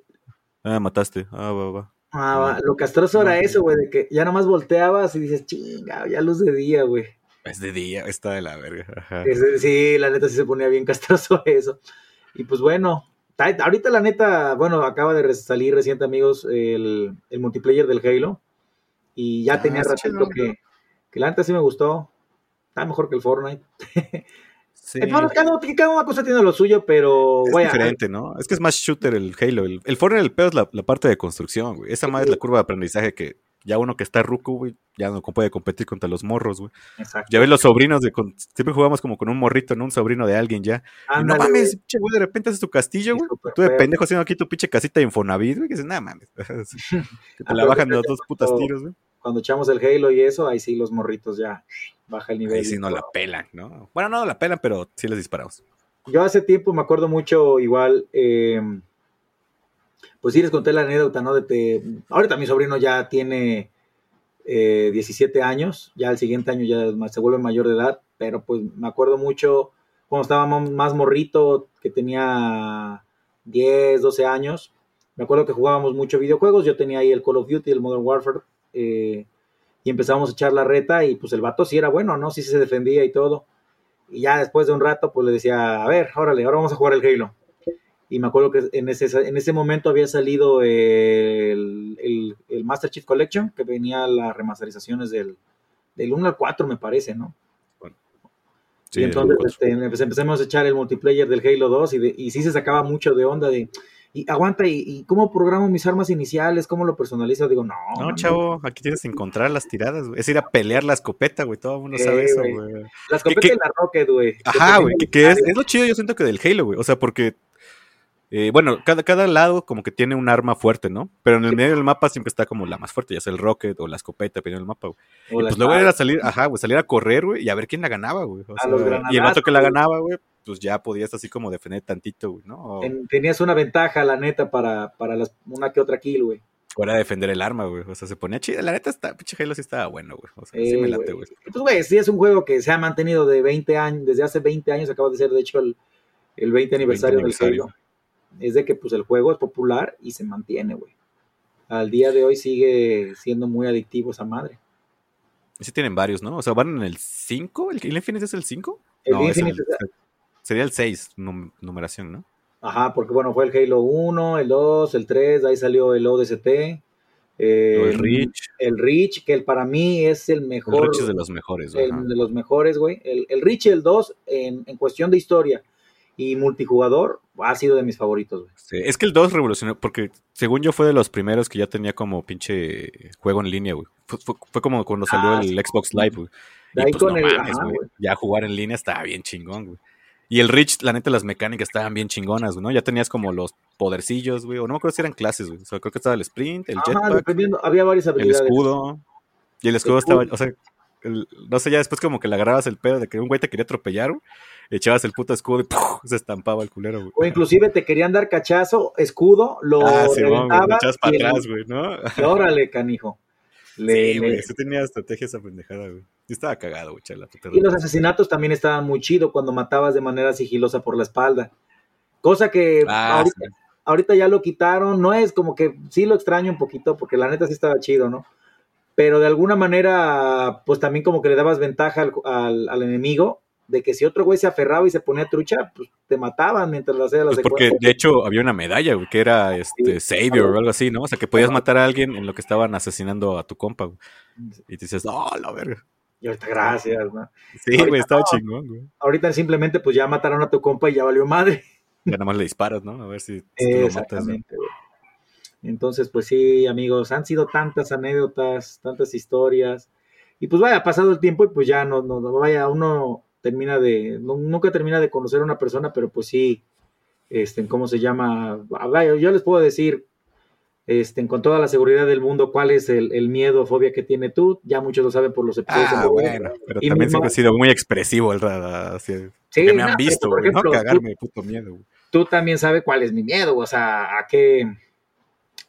Ah, mataste. Ah, va, va. Ah, lo castroso era eso, güey, de que ya nomás volteabas y dices, chinga, ya luz de día, güey. Es de día, está de la verga. Ajá. Es- Sí, la neta sí se ponía bien [LAUGHS] castroso eso. Y pues bueno, ta- ahorita la neta, bueno, acaba de salir reciente, amigos, el, el multiplayer del Halo. Y ya Ah, tenía ratito que, que la neta sí me gustó. Está mejor que el Fortnite. [LAUGHS] Sí. Bueno, cada, cada una cosa tiene lo suyo, pero Es diferente, ¿no? Es que es más shooter el Halo. El, el Fortnite, el pedo es la, la parte de construcción, güey. Esa más es la curva de aprendizaje que ya uno que está ruco, güey, ya no puede competir contra los morros, güey. Exacto. Ya ves los sobrinos de... con- siempre jugamos como con un morrito, ¿no? Un sobrino de alguien ya. Y no mames, pinche güey, de repente haces tu castillo, Sí, güey. Tú de feo. pendejo haciendo aquí tu pinche casita de Infonavit, güey. Que dices, nada mames. Sí. [LAUGHS] Que te la bajan fíjate los dos putas tiros, güey. Cuando echamos el Halo y eso, ahí sí los morritos ya baja el nivel. Ahí sí no la pelan, ¿no? Bueno, no la pelan, pero sí les disparamos. Yo hace tiempo me acuerdo mucho, igual, eh, pues sí les conté la anécdota, ¿no? De que ahorita mi sobrino ya tiene eh, 17 años, ya el siguiente año ya se vuelve mayor de edad, pero pues me acuerdo mucho cuando estaba más morrito, que tenía 10, 12 años, me acuerdo que jugábamos mucho videojuegos, yo tenía ahí el Call of Duty, el Modern Warfare, eh, y empezamos a echar la reta y pues el vato sí era bueno, ¿no? Sí se defendía y todo. Y ya después de un rato, pues le decía, a ver, órale, ahora vamos a jugar el Halo. Y me acuerdo que en ese, en ese momento había salido el, el, el Master Chief Collection, que venía las remasterizaciones del, del 1 al 4, me parece, ¿no? Sí, y entonces este, pues, empezamos a echar el multiplayer del Halo 2 y, de- y sí se sacaba mucho de onda de, y aguanta, ¿y, y cómo programo mis armas iniciales? ¿Cómo lo personalizo? Digo, no. No, chavo, aquí tienes que encontrar las tiradas, güey. Es ir a pelear la escopeta, güey. Todo el mundo sabe eso, güey. La escopeta y la Rocket, güey. Ajá, güey, que, que es, lo chido, yo siento que del Halo, güey. O sea, porque, eh, bueno, cada, cada lado como que tiene un arma fuerte, ¿no? Pero en el medio del mapa siempre está como la más fuerte, ya sea el rocket o la escopeta, dependiendo del mapa, güey. Y pues luego era salir, ajá, güey, salir a correr, güey, y a ver quién la ganaba, güey. O sea, y el vato que la ganaba, güey, pues ya podías así como defender tantito, güey, ¿no? O, tenías una ventaja, la neta, para, para las, una que otra kill, güey. o era defender el arma, güey. O sea, se ponía chida. La neta, está, pinche Halo sí estaba bueno, güey. O sea, sí Eh, me late, güey. Pues, güey, sí es un juego que se ha mantenido de 20 años, desde hace 20 años, acaba de ser, de hecho, el, el 20 aniversario, aniversario. del Halo. Es de que, pues, el juego es popular y se mantiene, güey. Al día de hoy sigue siendo muy adictivo esa madre. Sí tienen varios, ¿no? O sea, van en el 5. ¿El, Infinite es el 5? El No, es Infinite el- sería el 6, numeración, ¿no? Ajá, porque, bueno, fue el Halo 1, el 2, el 3, de ahí salió el ODST. eh, el Reach. El Reach, que el, para mí es el El mejor. Reach es de los mejores, güey. el- ajá. de los mejores, güey. El, el Reach y el 2, en, en cuestión de historia y multijugador, ha sido de mis favoritos, güey. Sí, es que el 2 revolucionó, porque según yo fue de los primeros que ya tenía como pinche juego en línea, güey. Fue, fue- fue como cuando salió Ah, el sí. Xbox Live, güey. De Y ahí pues con no el- mames, güey. Ya jugar en línea estaba bien chingón, güey. Y el Reach, la neta, las mecánicas estaban bien chingonas, ¿no? Ya tenías como los podercillos, güey. O no me acuerdo si eran clases, güey. O sea, creo que estaba el sprint, el Ajá, jetpack, dependiendo, había varias el habilidades. escudo. Y el escudo escudo. estaba, o sea, el- no sé, ya después como que le agarrabas el pedo de que un güey te quería atropellar, güey. Echabas el puto escudo y ¡puf! se estampaba el culero, güey. O inclusive te querían dar cachazo, escudo, lo Ah, sí, lo reventabas echabas para el- atrás, güey, ¿no? y órale, canijo. Le- Sí, güey, le- tenía estrategia esa pendejada, güey. Yo estaba cagado, güey, chala. puta Y los asesinatos también estaban muy chido cuando matabas de manera sigilosa por la espalda. Cosa que Ah, ahorita, sí. ahorita ya lo quitaron. No es como que sí lo extraño un poquito, porque la neta sí estaba chido, ¿no? Pero de alguna manera, pues también como que le dabas ventaja al, al- al enemigo de que si otro güey se aferraba y se ponía trucha, pues te mataban mientras hacía la Pues porque de hecho había una medalla, güey, que era este Savior o algo así, ¿no? O sea, que podías matar a alguien en lo que estaban asesinando a tu compa, güey. Y te dices, oh, la verga. Y ahorita, gracias, ¿no? Sí, Ahorita güey, estaba no. chingón, güey. Ahorita simplemente pues ya mataron a tu compa y ya valió madre. Ya nada más le disparas, ¿no? A ver si, si tú lo matas. Entonces, pues sí, amigos, han sido tantas anécdotas, tantas historias. Y pues vaya, ha pasado el tiempo y pues ya no, no, no, vaya, uno termina de, no- nunca termina de conocer a una persona, pero pues sí, este, ¿cómo se llama? Ah, yo les puedo decir, este, con toda la seguridad del mundo, cuál es el, el miedo o fobia que tiene tú. Ya muchos lo saben por los episodios. Ah, bueno, pero Y también siempre ha sido muy expresivo el rada, así, Sí, que me no, han visto, güey, ¿no? Cagarme de puto miedo, tú también sabes cuál es mi miedo, o sea, a qué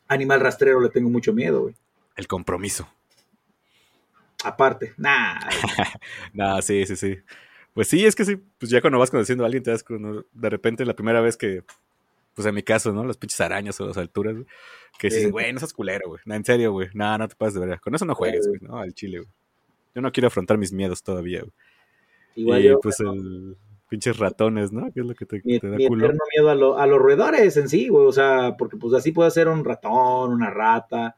animal rastrero le tengo mucho miedo, güey. El compromiso. Aparte, nah, [LAUGHS] Nah, sí, sí, sí. Pues sí, es que sí, pues ya cuando vas conociendo a alguien, te das cuando de repente la primera vez que pues en mi caso, ¿no? Las pinches arañas o las alturas, güey. Que dices, güey, no seas culero, güey. No, en serio, güey. No, no te pases de verdad. Con eso no juegues, güey, ¿no? Al chile, güey. Yo no quiero afrontar mis miedos todavía, güey. Igual y yo, pues el pinches ratones, ¿no? Que es lo que te, mi, te da mi culo. eterno miedo a, lo- a los roedores en sí, güey. O sea, porque pues así puede ser un ratón, una rata,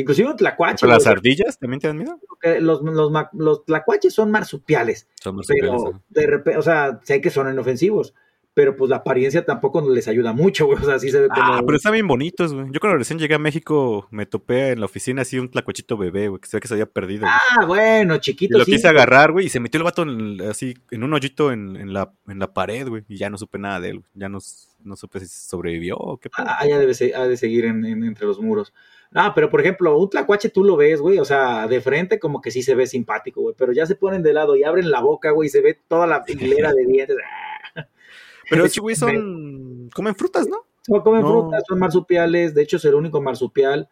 inclusive un tlacuache. ¿Pero las güey. ardillas también te dan miedo? Los, los, los tlacuaches son marsupiales, Son marsupiales, pero de repente, o sea, sé que son inofensivos, pero pues la apariencia tampoco les ayuda mucho, güey. O sea, sí se ve como... Ah, pero están bien bonitos, güey. Yo cuando recién llegué a México me topé en la oficina así un tlacuachito bebé, güey, que se ve que se había perdido. güey. Ah, bueno, y chiquito, lo sí. quise agarrar, güey, y se metió el vato en así en un hoyito en, en la, en la pared, güey, y ya no supe nada de él. güey. Ya no, no supe si sobrevivió o qué pedo. Ah, ya debe se- ha de seguir en, en- entre los muros. Ah, pero por ejemplo, un tlacuache tú lo ves, güey, o sea, de frente como que sí se ve simpático, güey, pero ya se ponen de lado y abren la boca, güey, y se ve toda la hilera de dientes. [LAUGHS] [LAUGHS] Pero hecho, güey son... comen frutas, ¿no? No comen No. frutas, son marsupiales, de hecho es el único marsupial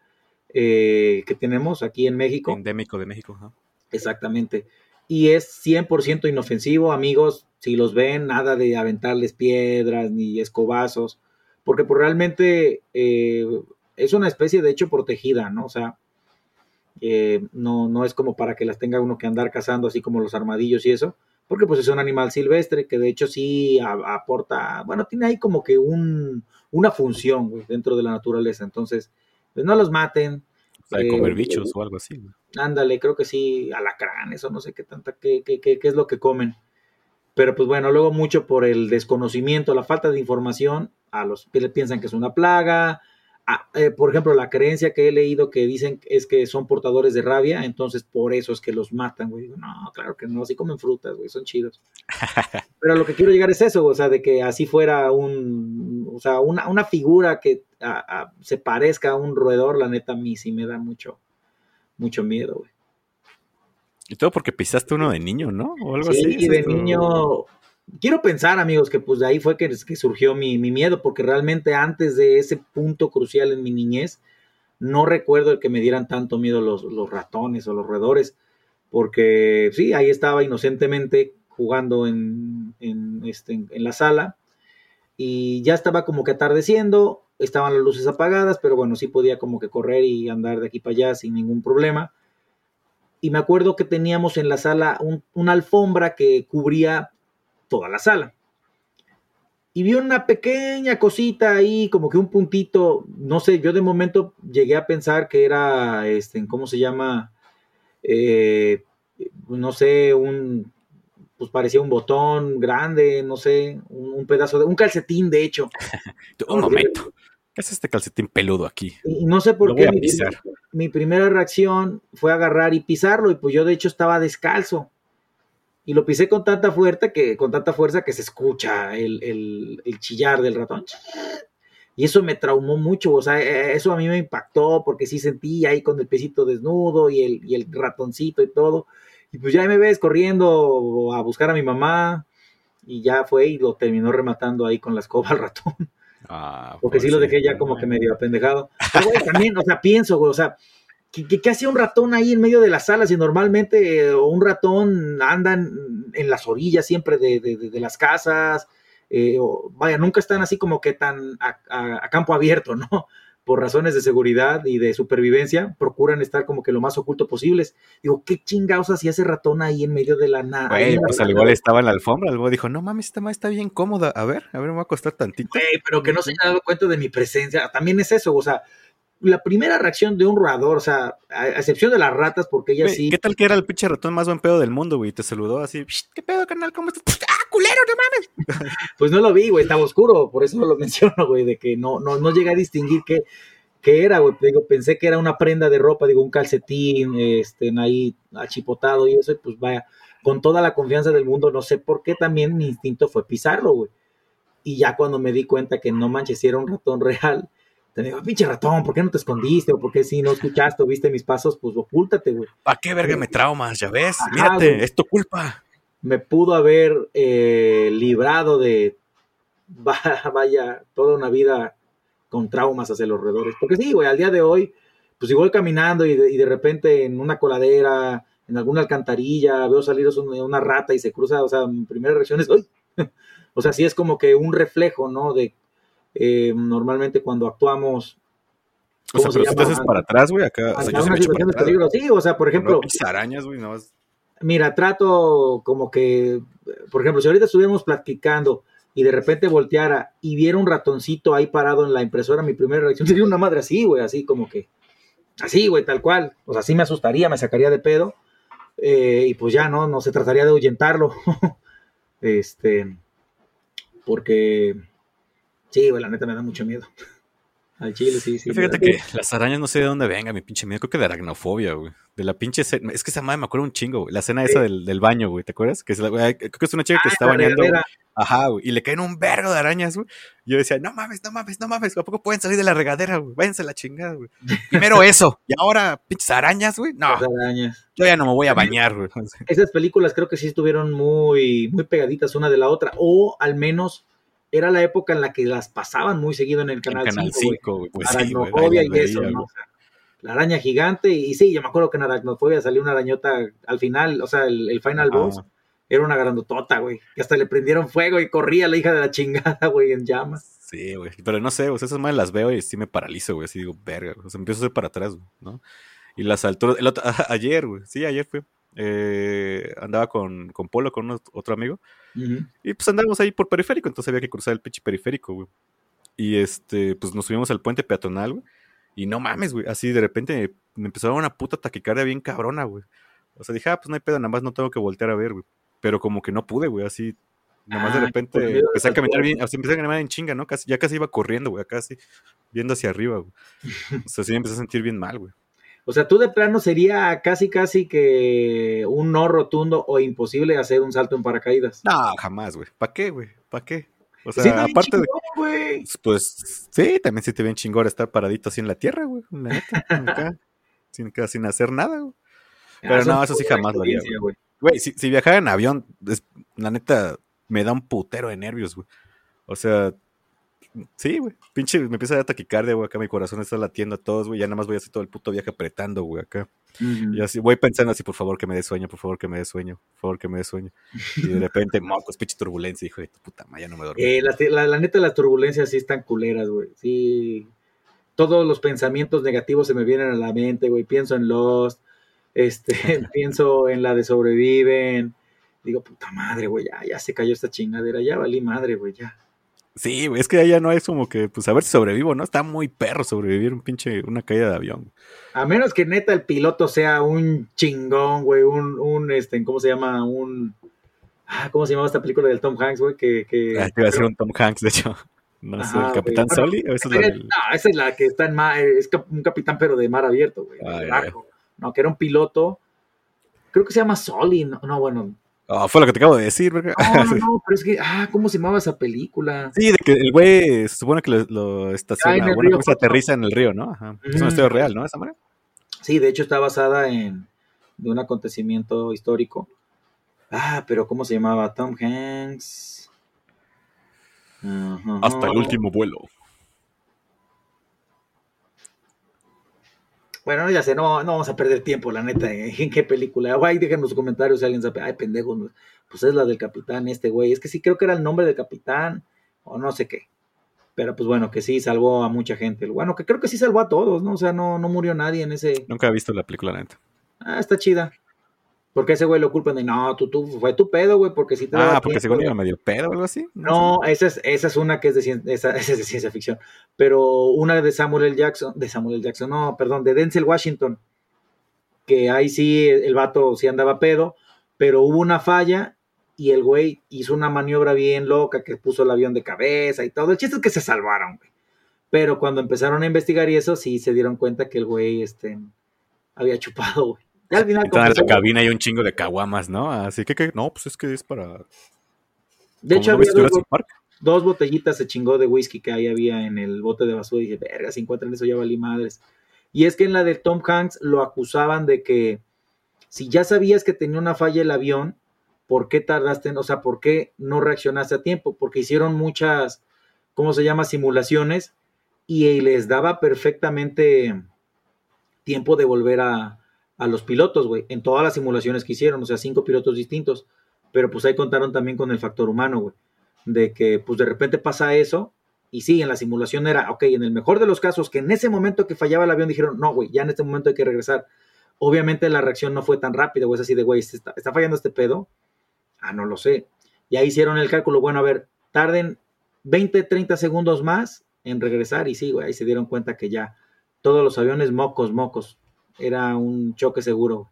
eh, que tenemos aquí en México. Endémico de México, ajá. Exactamente. Y es 100% inofensivo, amigos. Si los ven, nada de aventarles piedras ni escobazos, porque pues realmente eh, es una especie de hecho protegida, ¿no? O sea, eh, no, no es como para que las tenga uno que andar cazando así como los armadillos y eso, porque pues es un animal silvestre que de hecho sí a- aporta, bueno, tiene ahí como que un, una función güey, dentro de la naturaleza. Entonces, pues no los maten. Sea, de Eh, comer bichos o algo así. Ándale, creo que sí, alacranes o no sé qué tanta, qué, qué, qué, qué es lo que comen. Pero pues bueno, luego mucho por el desconocimiento, la falta de información, a los que le piensan que es una plaga. Ah, eh, por ejemplo, la creencia que he leído que dicen es que son portadores de rabia, entonces por eso es que los matan, güey. No, claro que no, así comen frutas, güey, son chidos. [LAUGHS] Pero lo que quiero llegar es eso, o sea, de que así fuera un, o sea, una, una figura que a- a- se parezca a un roedor, la neta a mí sí me da mucho, mucho miedo, güey. Y todo porque pisaste uno de niño, ¿no? O algo Sí, así. y ¿es de niño, quiero pensar, amigos, que pues de ahí fue que, que surgió mi, mi miedo, porque realmente antes de ese punto crucial en mi niñez, no recuerdo el que me dieran tanto miedo los, los ratones o los roedores, porque sí, ahí estaba inocentemente jugando en, en, este, en, la sala y ya estaba como que atardeciendo, estaban las luces apagadas, pero bueno, sí podía como que correr y andar de aquí para allá sin ningún problema. Y me acuerdo que teníamos en la sala un- una alfombra que cubría toda la sala. Y vi una pequeña cosita ahí, como que un puntito, no sé, yo de momento llegué a pensar que era, este, ¿cómo se llama? Eh, no sé, un, pues parecía un botón grande, no sé, un, un pedazo de, un calcetín de hecho. [LAUGHS] Un momento. ¿Qué es este calcetín peludo aquí? Y no sé por Lo qué voy a mi, pisar. mi primera reacción fue agarrar y pisarlo, y pues yo de hecho estaba descalzo. Y lo pisé con tanta fuerza que, con tanta fuerza que se escucha el, el- el chillar del ratón. Y eso me traumó mucho, o sea, eh, eso a mí me impactó porque sí sentí ahí con el pesito desnudo y el, y el ratoncito y todo. Y pues ya me ves corriendo a buscar a mi mamá y ya fue y lo terminó rematando ahí con la escoba al ratón. Ah, Porque sí lo dejé ya como que medio apendejado. Pero, güey, también, o sea, pienso, güey, o sea, ¿qué, hacía un ratón ahí en medio de las salas? Y normalmente eh, un ratón anda en, en las orillas siempre de, de- de- de las casas. eh, o, vaya, nunca están así como que tan a, a- a campo abierto, ¿no? [LAUGHS] Por razones de seguridad y de supervivencia, procuran estar como que lo más oculto posibles. Digo, ¿qué chingados hacía ese ratón ahí en medio de la nada? Güey, pues al igual estaba en la alfombra. Luego dijo, no mames, esta madre está bien cómoda. A ver, a ver, me voy a acostar tantito. Güey, pero que no se haya dado cuenta de mi presencia. También es eso, o sea, la primera reacción de un roedor, o sea, a, a excepción de las ratas, porque Güey, sí. ¿Qué tal que era el pinche ratón más buen pedo del mundo, güey? Te saludó así, "Psh, ¿qué pedo, canal? ¿Cómo estás? ¡Ah, culero, no mames! [LAUGHS] Pues no lo vi, güey, estaba oscuro, por eso lo [LAUGHS] menciono, güey, de que no, no, no llegué a distinguir qué, qué era, güey. Digo, pensé que era una prenda de ropa, digo, un calcetín, este, ahí achipotado y eso, y pues vaya, con toda la confianza del mundo, no sé por qué también mi instinto fue pisarlo, güey. Y ya cuando me di cuenta que no manches, era un ratón real, te digo, pinche ratón, ¿por qué no te escondiste? O por qué si no escuchaste o viste mis pasos, pues ocúltate, güey. ¿Para qué verga me traumas? Ya ves, Ajá, mírate, güey. es tu culpa. me pudo haber eh, librado de, va- [LAUGHS] vaya, toda una vida con traumas hacia los roedores. Porque sí, güey, al día de hoy, pues voy caminando y de, y de repente en una coladera, en alguna alcantarilla, veo salir una, una rata y se cruza, o sea, mi primera reacción es, ¡ay! [LAUGHS] o sea, sí es como que un reflejo, ¿no? De, eh, normalmente cuando actuamos... O sea, ¿cómo se pero si te llama? haces para atrás, güey, acá. O Ante sea, yo sí una me echo para situación de atrás. peligro. Sí, o sea, por ejemplo, No, pinches arañas, güey, no vas- Mira, trato como que, por ejemplo, si ahorita estuviéramos platicando y de repente volteara y viera un ratoncito ahí parado en la impresora, mi primera reacción sería una madre así, güey, así como que, así, güey, tal cual. O sea, sí me asustaría, me sacaría de pedo. eh, y pues ya, ¿no? No se trataría de ahuyentarlo. [LAUGHS] este, porque, sí, güey, la neta me da mucho miedo. [LAUGHS] Al chile, sí, sí. Fíjate que las arañas no sé de dónde venga, mi pinche miedo. Creo que de aracnofobia, güey. De la pinche escena. Es que esa madre me acuerdo un chingo, güey. La escena esa del, del baño, güey. ¿Te acuerdas? Que es la- güey, creo que es una chica que Ah, se está bañando. güey. Ajá, güey. Y le caen un vergo de arañas, güey. Y Yo decía, no mames, no mames, no mames. ¿A poco pueden salir de la regadera, güey? Váyanse a la chingada, güey. [LAUGHS] Primero eso. Y ahora, pinches arañas, güey. No, arañas. yo ya no me voy a bañar, güey. esas películas creo que sí estuvieron muy, muy pegaditas una de la otra, o al menos era la época en la que las pasaban muy seguido en el En canal, Canal 5, güey. 5, güey. Pues Aracnofobia y eso, ¿no? O sea, la araña gigante, y sí, yo me acuerdo que en Aracnofobia salió una arañota al final, o sea, el, el final boss era una grandotota, güey, que hasta le prendieron fuego y corría la hija de la chingada, [LAUGHS] güey, en llamas. Sí, güey. Pero no sé, o sea, esas madres las veo y sí me paralizo, güey. Así digo, verga. O sea, empiezo a hacer para atrás, güey, ¿no? Y las alturas. El otro- [LAUGHS] ayer, güey. Sí, ayer fue. Eh, andaba con, con Polo, con uno- otro amigo. Y pues andábamos ahí por periférico, entonces había que cruzar el pinche periférico, güey. Y este, pues nos subimos al puente peatonal, güey. Y no mames, güey. Así de repente me empezó a dar una puta taquicardia bien cabrona, güey. O sea, dije, ah, pues no hay pedo, nada más no tengo que voltear a ver, güey. Pero como que no pude, güey, así. Nada más de Ah, repente de empecé a caminar bien, así empecé a caminar en chinga, ¿no? Casi, ya casi iba corriendo, güey, casi viendo hacia arriba, güey. O sea, sí me empecé a sentir bien mal, güey. O sea, tú de plano sería casi, casi que un no rotundo o imposible hacer un salto en paracaídas. No, jamás, güey. ¿Para qué, güey? ¿Para qué? O sea, Sí, aparte de güey. Pues sí, también se te bien chingón estar paradito así en la tierra, güey. La neta, [LAUGHS] acá, sin, sin hacer nada, güey. Pero Ah, no, es eso sí jamás lo haría, güey. Güey, si, si viajara en avión, es- la neta, me da un putero de nervios, güey. O sea, sí, güey. Pinche, me empieza a dar taquicardia, güey. Acá mi corazón está latiendo a todos, güey. Ya nada más voy así todo el puto viaje apretando, güey, acá. Y así, voy pensando así, por favor, que me dé sueño, por favor, que me dé sueño, por favor, que me dé sueño. Y de repente, mocos, pinche turbulencia, hijo de tu puta madre, ya no me dormí. Eh, las- la, la neta, las turbulencias sí están culeras, güey. Sí. Todos los pensamientos negativos se me vienen a la mente, güey. Pienso en Lost, este, [LAUGHS] pienso en la de Sobreviven. Digo, puta madre, güey, ya, ya se cayó esta chingadera, ya valí madre, güey, ya. Sí, güey, es que allá no es como que, pues a ver si sobrevivo, ¿no? Está muy perro sobrevivir un pinche, una caída de avión. A menos que neta el piloto sea un chingón, güey, un, un, este, ¿cómo se llama? Un, ah, ¿cómo se llamaba esta película del Tom Hanks, güey? Que, que, Ah, te iba a decir un Tom Hanks, de hecho. [LAUGHS] No sé, el Capitán güey. Soli, o esa es la del- No, esa es la que está en mar, es un capitán pero de mar abierto, güey. Ah, de ya, barco. No, que era un piloto, creo que se llama Soli, no, no, bueno. Ah, fue lo que te acabo de decir, verga. No, [LAUGHS] no, no, pero es que, ah, ¿cómo se llamaba esa película? Sí, de que el güey se supone que lo, lo estaciona, Ah, bueno, río se aterriza en el río, ¿no? Ajá. Es una historia real, ¿no? Esa manera. Sí, de hecho está basada en de un acontecimiento histórico. Ah, pero ¿cómo se llamaba? Tom Hanks. Hasta el último vuelo. Bueno, ya sé, no, no vamos a perder tiempo, la neta, ¿eh? en qué película. Ay, dejen en los comentarios si alguien sabe. Ay, pendejo, pues es la del capitán, este güey. Es que sí creo que era el nombre del capitán, o no sé qué. Pero pues bueno, que sí salvó a mucha gente. Bueno, que creo que sí salvó a todos, ¿no? O sea, no, no murió nadie en ese. Nunca he visto la película, la neta. Ah, está chida. Porque ese güey lo culpan de, no, tú, tú, fue tu pedo, güey, porque si te Ah, porque tiempo, según güey". iba medio pedo o algo así. No, esa es, esa es una que es de, cien- esa, [LAUGHS] esa es de ciencia ficción. Pero una de Samuel L. Jackson, de Samuel L. Jackson, no, perdón, de Denzel Washington. Que ahí sí el vato sí andaba pedo, pero hubo una falla y el güey hizo una maniobra bien loca que puso el avión de cabeza y todo. El chiste es que se salvaron, güey. Pero cuando empezaron a investigar y eso, sí se dieron cuenta que el güey este, había chupado, güey. Al final en la cabina hay un chingo de caguamas, ¿no? Así que, que no, pues es que es para. De hecho, ¿Cómo no había Park? dos botellitas se chingó de whisky que ahí había en el bote de basura y dije, verga, si encuentran eso ya valí madres. Y es que en la de Tom Hanks lo acusaban de que si ya sabías que tenía una falla el avión, ¿por qué tardaste? en- O sea, ¿por qué no reaccionaste a tiempo? Porque hicieron muchas, ¿cómo se llama? Simulaciones y les daba perfectamente tiempo de volver a, a los pilotos, güey, en todas las simulaciones que hicieron, o sea, cinco pilotos distintos. Pero pues ahí contaron también con el factor humano, güey de que pues de repente pasa eso Y sí, en la simulación era, ok, en el mejor de los casos, que en ese momento que fallaba el avión dijeron, no, güey, ya en este momento hay que regresar. Obviamente la reacción no fue tan rápida, güey, es así de, güey, ¿está, ¿está fallando este pedo? Ah, no lo sé. Ya hicieron el cálculo, bueno, a ver, tarden 20, 30 segundos más en regresar y sí, güey, ahí se dieron cuenta que ya todos los aviones mocos, mocos, era un choque seguro.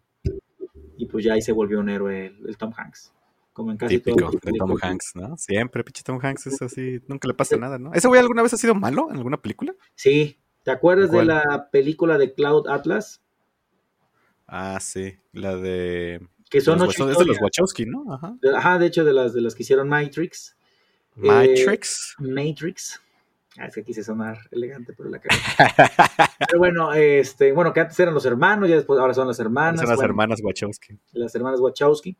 Y pues ya ahí se volvió un héroe el, el Tom Hanks. Como en casi Típico las de Tom. Hanks, ¿no? Siempre, pinche Tom Hanks es así, nunca le pasa nada, ¿no? ¿Ese güey alguna vez ha sido malo en alguna película? Sí, ¿te acuerdas de la película de Cloud Atlas? Ah, sí, la de... Que son los ocho Wacho- es de los. Wachowski, ¿no? Ajá. De- Ajá, de hecho, de las, de las que hicieron Matrix. Eh, Matrix. Ah, es que quise sonar elegante, pero la cagué. [LAUGHS] pero bueno, este, bueno, que antes eran los hermanos, ya después ahora son las hermanas. Son las bueno, hermanas Wachowski. las hermanas Wachowski.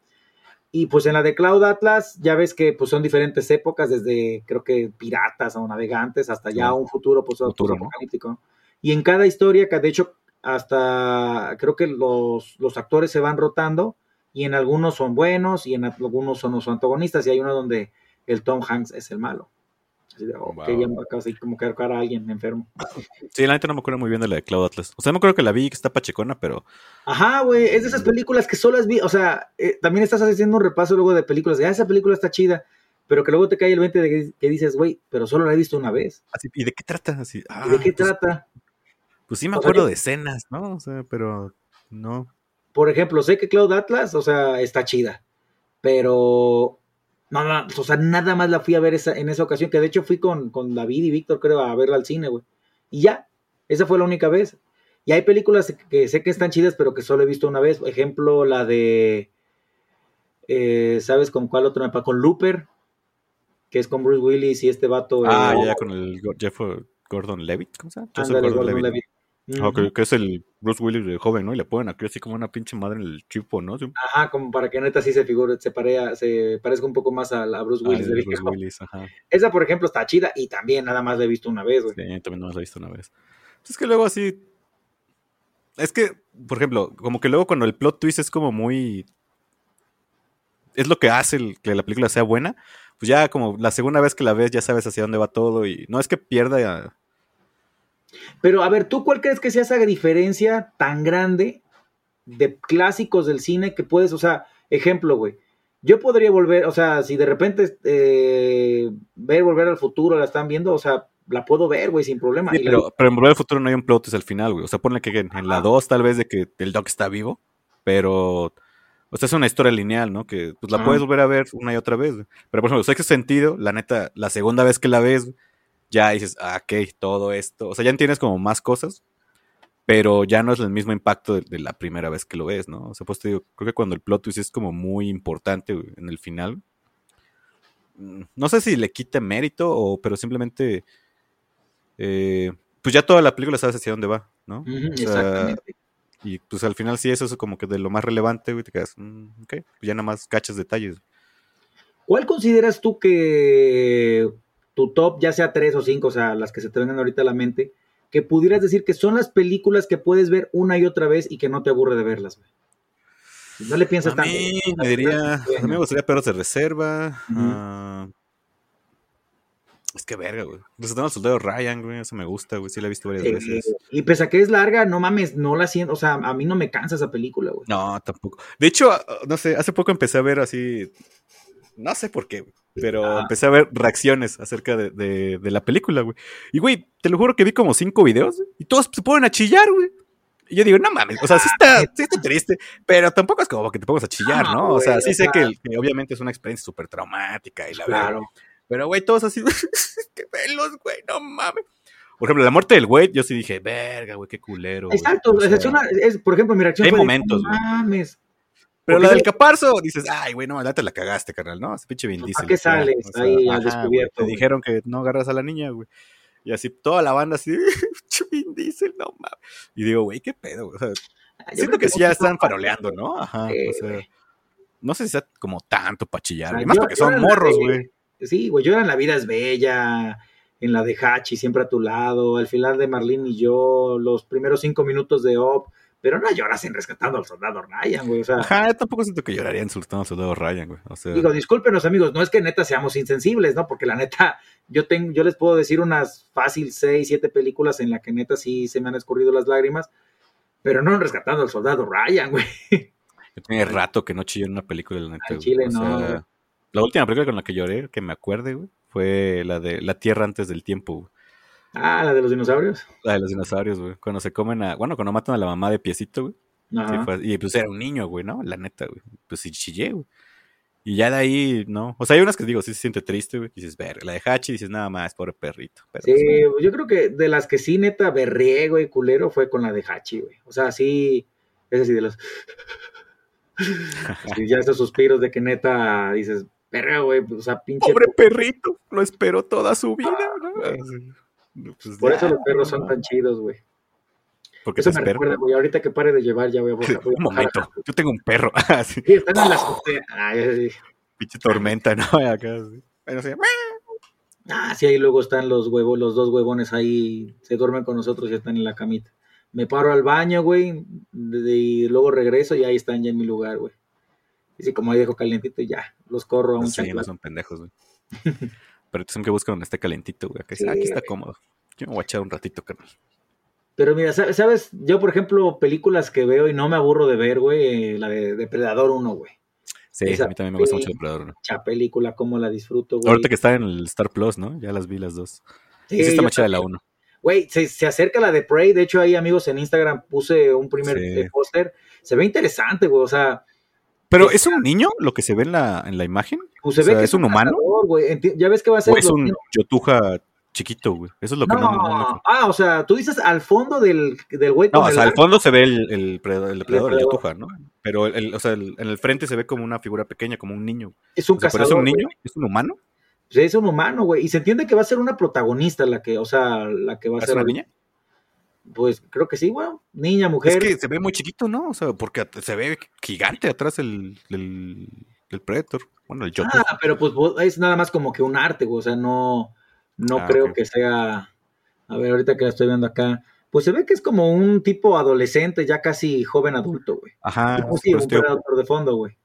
Y pues en la de Cloud Atlas, ya ves que pues son diferentes épocas, desde creo que piratas o navegantes hasta ya un futuro pues, Futuro, ¿no? apocalíptico. Y en cada historia, que de hecho hasta creo que los, los actores se van rotando y en algunos son buenos y en algunos son los antagonistas y hay uno donde el Tom Hanks es el malo. Así de, ok, Wow. ya me acabo de como que a alguien enfermo. Sí, la neta no me acuerdo muy bien de la de Cloud Atlas. O sea, me acuerdo que la vi que está pachecona, pero Ajá, güey, es de esas películas que solo has visto, o sea, eh, también estás haciendo un repaso luego de películas, de, ah, esa película está chida, pero que luego te cae el 20 de que, que dices, güey, pero solo la he visto una vez. así, ¿y de qué trata? Así, ah, ¿Y de qué pues, trata? Pues sí me O sea, acuerdo de escenas, ¿no? O sea, pero no. Por ejemplo, sé que Cloud Atlas, o sea, está chida, pero no, no, o sea, nada más la fui a ver esa, en esa ocasión, que de hecho fui con, con David y Víctor, creo, a verla al cine, güey. Y ya, esa fue la única vez. Y hay películas que sé que están chidas, pero que solo he visto una vez. Por ejemplo, la de. eh, ¿Sabes con cuál otro? mapa? Con Looper, que es con Bruce Willis y este vato. Ah, eh, ya, ya con el Jeff Gordon Levitt, ¿cómo se llama? Ándale, Gordon Gordon Levitt. Levitt. Ah, que, es el Bruce Willis de joven, ¿no? Y le ponen aquí así como una pinche madre en el chipo, ¿no? Sí. Ajá, como para que neta sí se figure, se, parea, se parezca un poco más a, la Bruce Willis. de Bruce. Willis, ajá. Esa, por ejemplo, está chida y también nada más la he visto una vez, güey. Sí, también no la he visto una vez. Pues es que luego así. Es que, por ejemplo, como que luego cuando el plot twist es como muy. Es lo que hace el- que la película sea buena. Pues ya como la segunda vez que la ves ya sabes hacia dónde va todo y no es que pierda. Pero a ver, ¿tú cuál crees que sea esa diferencia tan grande de clásicos del cine que puedes, o sea, ejemplo, güey? Yo podría volver, o sea, si de repente eh, ver Volver al Futuro la están viendo, o sea, la puedo ver, güey, sin problema. Sí, Y la- pero, en Volver al Futuro no hay un plot al final, güey. O sea, ponle que en, en la Ajá. 2 tal vez de que el Doc está vivo, pero... O sea, es una historia lineal, ¿no? Que pues la puedes volver a ver una y otra vez. güey. Pero por ejemplo, sexto sentido, la neta, la segunda vez que la ves, ya dices, ah, ok, todo esto. O sea, ya entiendes como más cosas, pero ya no es el mismo impacto de, de la primera vez que lo ves, ¿no? O sea, pues te digo, creo que cuando el plot twist es como muy importante en el final, mm, no sé si le quite mérito o, pero simplemente, eh, pues ya toda la película sabes hacia dónde va, ¿no? Ujú, O sea, exactamente. y pues al final sí eso es como que de lo más relevante, güey, te quedas, mm, ok, pues ya nada más cachas detalles. ¿Cuál consideras tú que tu top, ya sea tres o cinco, o sea, las que se te vengan ahorita a la mente, que pudieras decir que son las películas que puedes ver una y otra vez y que no te aburre de verlas, güey? No le piensas A tanto. mí me diría, a mí me gustaría Perros de Reserva. Ah, es que verga, güey. Resultado el soldado Ryan, güey, eso me gusta, güey, sí la he visto varias Eh, veces. y pese a que es larga, no mames, no la siento, o sea, a mí no me cansa esa película, güey. No, tampoco. De hecho, ah, no sé, hace poco empecé a ver así, no sé por qué, güey, pero Ah. empecé a ver reacciones acerca de, de- de la película, güey. Y, güey, te lo juro que vi como cinco videos y todos se ponen a chillar, güey. Y yo digo, no mames, o sea, sí está, sí está triste, pero tampoco es como que te pongas a chillar, ¿no? O sea, güey, sí sé que, que obviamente es una experiencia súper traumática y la verdad. Claro. Pero, güey, todos así, [LAUGHS] que velos, güey, no mames. Por ejemplo, la muerte del güey, yo sí dije, verga, güey, qué culero. güey". Exacto, es una- es, por ejemplo, mi reacción hay fue de, momentos, no mames, Pero la del caparzo, dices, ay, güey, no, te la cagaste, carnal, ¿no? Ese pinche ¿Para Diesel, qué sales ahí al descubierto, Te dijeron que no agarras a la niña, güey. Y así toda la banda así, [LAUGHS] Vin Diesel, no mames. Y digo, güey, qué pedo, güey. O sea, Ah, siento que sí ya están faroleando, ¿no? Ajá. O sea, no sé si sea como tanto para chillar, O sea, güey. Más yo- porque yo son morros, güey. Sí, güey, yo era en La vida es bella, en la de Hachi, siempre a tu lado, al final de Marlene y yo, los primeros cinco minutos de Op, Pero no lloras en rescatando al soldado Ryan, güey. O sea, Ajá, tampoco siento que lloraría insultando al soldado Ryan, güey. O sea, digo, discúlpenos, amigos, no es que neta seamos insensibles, ¿no? Porque la neta, yo tengo, yo les puedo decir unas fácil seis, siete películas en la que neta sí se me han escurrido las lágrimas, pero no en rescatando al soldado Ryan, güey. yo tenía rato que no chillé en una película, la neta. Güey. chile O no, sea, la última película con la que lloré, que me acuerde, güey, fue la de La Tierra antes del tiempo, güey. Ah, la de los dinosaurios. La de los dinosaurios, güey. Cuando se comen a. Bueno, cuando matan a la mamá de piecito, güey. Sí, y pues era un niño, güey, ¿no? La neta, güey. Pues sí chillé, güey. Y ya de ahí, ¿no? O sea, hay unas que digo, sí se siente triste, güey. Dices, ver, la de Hachi, dices, nada más, pobre perrito. Pero, Sí, pues, yo creo que de las que sí neta berrié, güey, culero, fue con la de Hachi, güey. O sea, sí, es sí de los... [LAUGHS] Sí, ya esos suspiros de que neta dices, perro, güey, o sea, pinche... Pobre perrito, lo esperó toda su vida, ¿no? Así. Pues Por eso los perros son tan chidos, güey. Porque Eso me recuerda, güey, ahorita que pare de llevar ya voy a... [LAUGHS] a Un momento, yo tengo un perro. [LAUGHS] Así, Sí, están en la. Ay, pinche tormenta, ¿no? [LAUGHS] Acá, así. Bueno, sí. Ah, sí, ahí luego están los huevos, los dos huevones ahí, se duermen con nosotros y están en la camita. Me paro al baño, güey, y luego regreso y ahí están ya en mi lugar, güey. Y sí, como ahí dejo calientito y ya, los corro a un Sí, no son pendejos, güey. Pero son que buscan donde esté calentito, güey. Acá dice, Sí, "Ah, aquí está cómodo. Yo me voy a echar un ratito, carnal. Pero mira, sa- ¿sabes? Yo, por ejemplo, películas que veo y no me aburro de ver, güey, eh, la de Depredador 1, güey. Sí, Esa a mí también me gusta mucho Depredador. ¿no? Cha película, cómo la disfruto, güey. Ahorita que está en el Star Plus, ¿no? Ya las vi las dos. Sí, Sí, está más chida la también. 1. Güey, se, se acerca la de Prey. De hecho, ahí, amigos, en Instagram puse un primer Sí. eh, póster. Se ve interesante, güey. O sea, Pero ¿es un niño lo que se ve en la, en la imagen? pues se O ve que ¿es un humano? cazador, Ya ves que va a ser. ¿O es un yotuja chiquito, güey? Eso es lo que No, no, no, no- ah, o sea, tú dices al fondo del, del güey No, o sea, al fondo se ve el, el, predador, el depredador, el yotuja, ¿no? Pero el, o sea, el- en el frente se ve como una figura pequeña, como un niño. Es un O sea, ¿pero cazador. es un güey. niño? ¿Es un humano? Pues es un humano, güey. Y se entiende que va a ser una protagonista la que, o sea, la que va a ¿Es ser. una niña? Pues creo que sí, güey. Niña, mujer. Es que se ve muy chiquito, ¿no? O sea, porque se ve gigante atrás el, el, el Predator. Bueno, el yotuja. Ah, pero pues es nada más como que un arte, güey. O sea, no, no Ah, creo que sea. A ver, ahorita que la estoy viendo acá. Pues se ve que es como un tipo adolescente, ya casi joven adulto, güey. Ajá, pues sí, eso un predador de fondo, güey.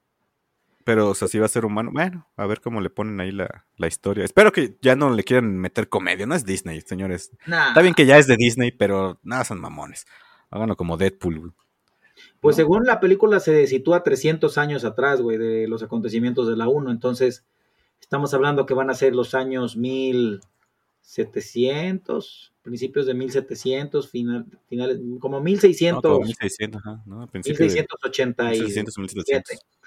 Pero o sea, si va a ser humano. Bueno, a ver cómo le ponen ahí la, la historia. Espero que ya no le quieran meter comedia. No es Disney, señores. Nah, Está bien que ya es de Disney, pero nada, son mamones. Háganlo como Deadpool. güey. Pues ¿no? según la película se sitúa 300 años atrás, güey, de los acontecimientos de la 1. Entonces, estamos hablando que van a ser los años 1700, principios de 1700, final, finales, como No, 1600, como 1600, ajá, ¿no? Al principio de 1687. 1600, 1700.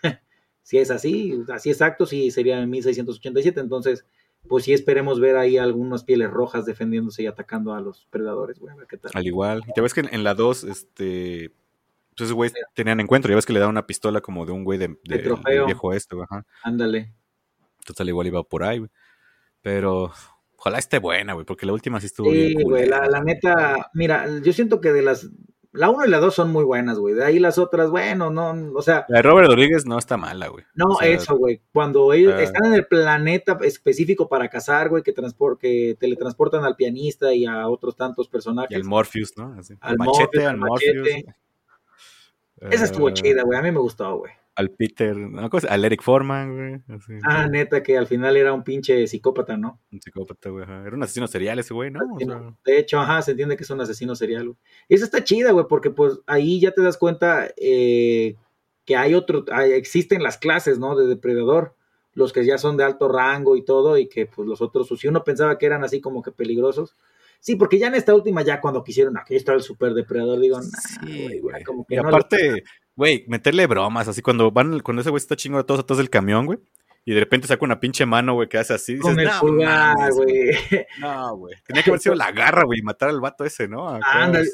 Si es así, así exacto, sí sería en 1687. Entonces, pues sí esperemos ver ahí algunas pieles rojas defendiéndose y atacando a los predadores, güey, a ver qué tal. Al igual. Y ya ves que en, la 2, este. Pues esos güeyes tenían encuentro. Ya ves que le da una pistola como de un güey de, de- De del trofeo. viejo este, güey. Ándale. Entonces al igual iba por ahí, güey. Pero ojalá esté buena, güey, porque la última sí estuvo Sí, bien güey, la, la neta, mira, yo siento que de las, la 1 y la 2 son muy buenas, güey, de ahí las otras, bueno, no, o sea, La de Robert Rodríguez no está mala, güey. no O sea, eso, güey, cuando ellos ah. están en el planeta específico para cazar, güey, que, que teletransportan al pianista y a otros tantos Y personajes. al Morpheus, ¿no? Así. Al machete, al Morpheus. machete. Esa estuvo Ah, chida, güey, a mí me gustó, güey. Al Peter, no, ¿cómo se- al Eric Foreman, güey. Así, Ah, neta, que al final era un pinche psicópata, ¿no? un psicópata, güey. ajá. Era un asesino serial ese güey, ¿no? O sea, De hecho, ajá, se entiende que es un asesino serial, güey. Y esa está chida, güey, porque pues ahí ya te das cuenta eh, que hay otro, hay- existen las clases, ¿no? De depredador, los que ya son de alto rango y todo, y que pues los otros, si uno pensaba que eran así como que peligrosos. Sí, porque ya en esta última, ya cuando quisieron, aquí está el super depredador, digo, nah, Sí, güey, güey. como que Y no aparte, güey, meterle bromas, así cuando van, cuando ese güey está chingo de todos atrás del camión, güey. Y de repente saca una pinche mano, güey, que hace así. con dices, el "No pulgar, mames, güey. No, güey. Tenía que haber sido la garra, güey, matar al vato ese, ¿no? Ándale.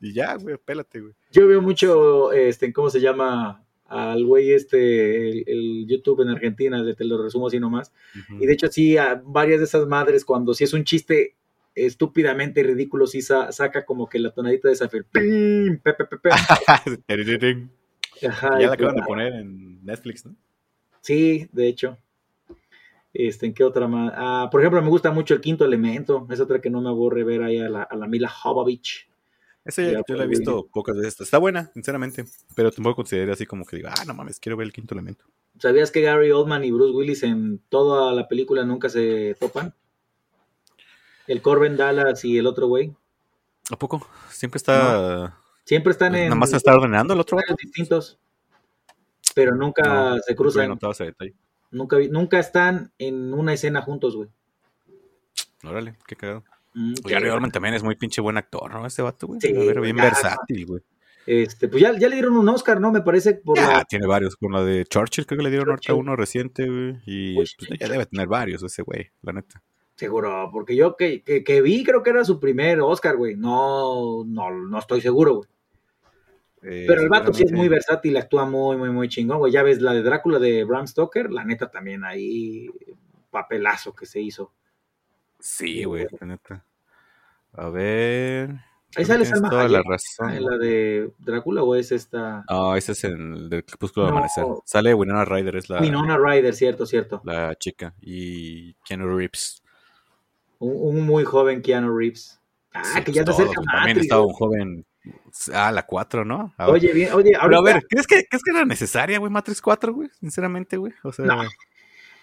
y ya, güey, pélate, güey. Yo veo mucho, este, ¿cómo se llama? Al güey este, el, el YouTube en Argentina, te lo resumo así nomás. Y de hecho, sí, a varias de esas madres, cuando sí es un chiste estúpidamente ridículo, sí sa- saca como que la tonadita de Zafir. ¡Pim! Pe, pe, pe. [LAUGHS] Ajá, ya la acaban de pues, poner en Netflix, ¿no? Sí, de hecho. Este, ¿En qué otra más? Ah, por ejemplo, me gusta mucho el quinto elemento. Es otra que no me aburre ver ahí a la, a la Mila Jovovich. Ese Ya, yo la he pues, visto pocas veces. Está buena, sinceramente. Pero tampoco considero así como que diga, ah, no mames, quiero ver el quinto elemento. ¿Sabías que Gary Oldman y Bruce Willis en toda la película nunca se topan? El Corbin Dallas y el otro güey. ¿A poco? Siempre está. Siempre están en Nada más se está ordenando el otro distintos. Pero nunca No, se cruzan. ese detalle. Nunca, nunca están en una escena juntos, güey. Órale, qué cagado. Mm, Oye, Gary Oldman también es muy pinche buen actor, ¿no? Este vato, güey. Sí, A ver, bien ya, versátil, güey. Este, pues ya, ya le dieron un Oscar, ¿no? Me parece por Ya, la- tiene varios. Con la de Churchill, creo que le dieron ahorita uno reciente, güey. Y Pues pues, ya debe tener varios ese güey, la neta. Seguro, porque yo que, que, que vi creo que era su primer Oscar, güey. No, no, no estoy seguro, güey. Eh, Pero el vato sí es muy versátil, actúa muy, muy, muy chingón, güey. Ya ves la de Drácula de Bram Stoker, la neta también ahí, papelazo que se hizo. Sí, güey, la neta. A ver. Ahí sale Salma toda la razón. ¿En la de Drácula o es esta? Ah, ese es el del Crepúsculo No. Amanecer. Sale Winona Ryder, es la, Winona Ryder, cierto, cierto. la chica. Y Keanu Reeves. Un, un muy joven Keanu Reeves. Ah, Sí, que pues ya se todos, acerca. También estaba un joven. Ah, la 4, ¿no? A ver. Oye, bien, oye, Pero a ahorita- ver, ¿crees que, ¿crees que era necesaria, güey, Matrix 4, güey? Sinceramente, güey. O sea, No,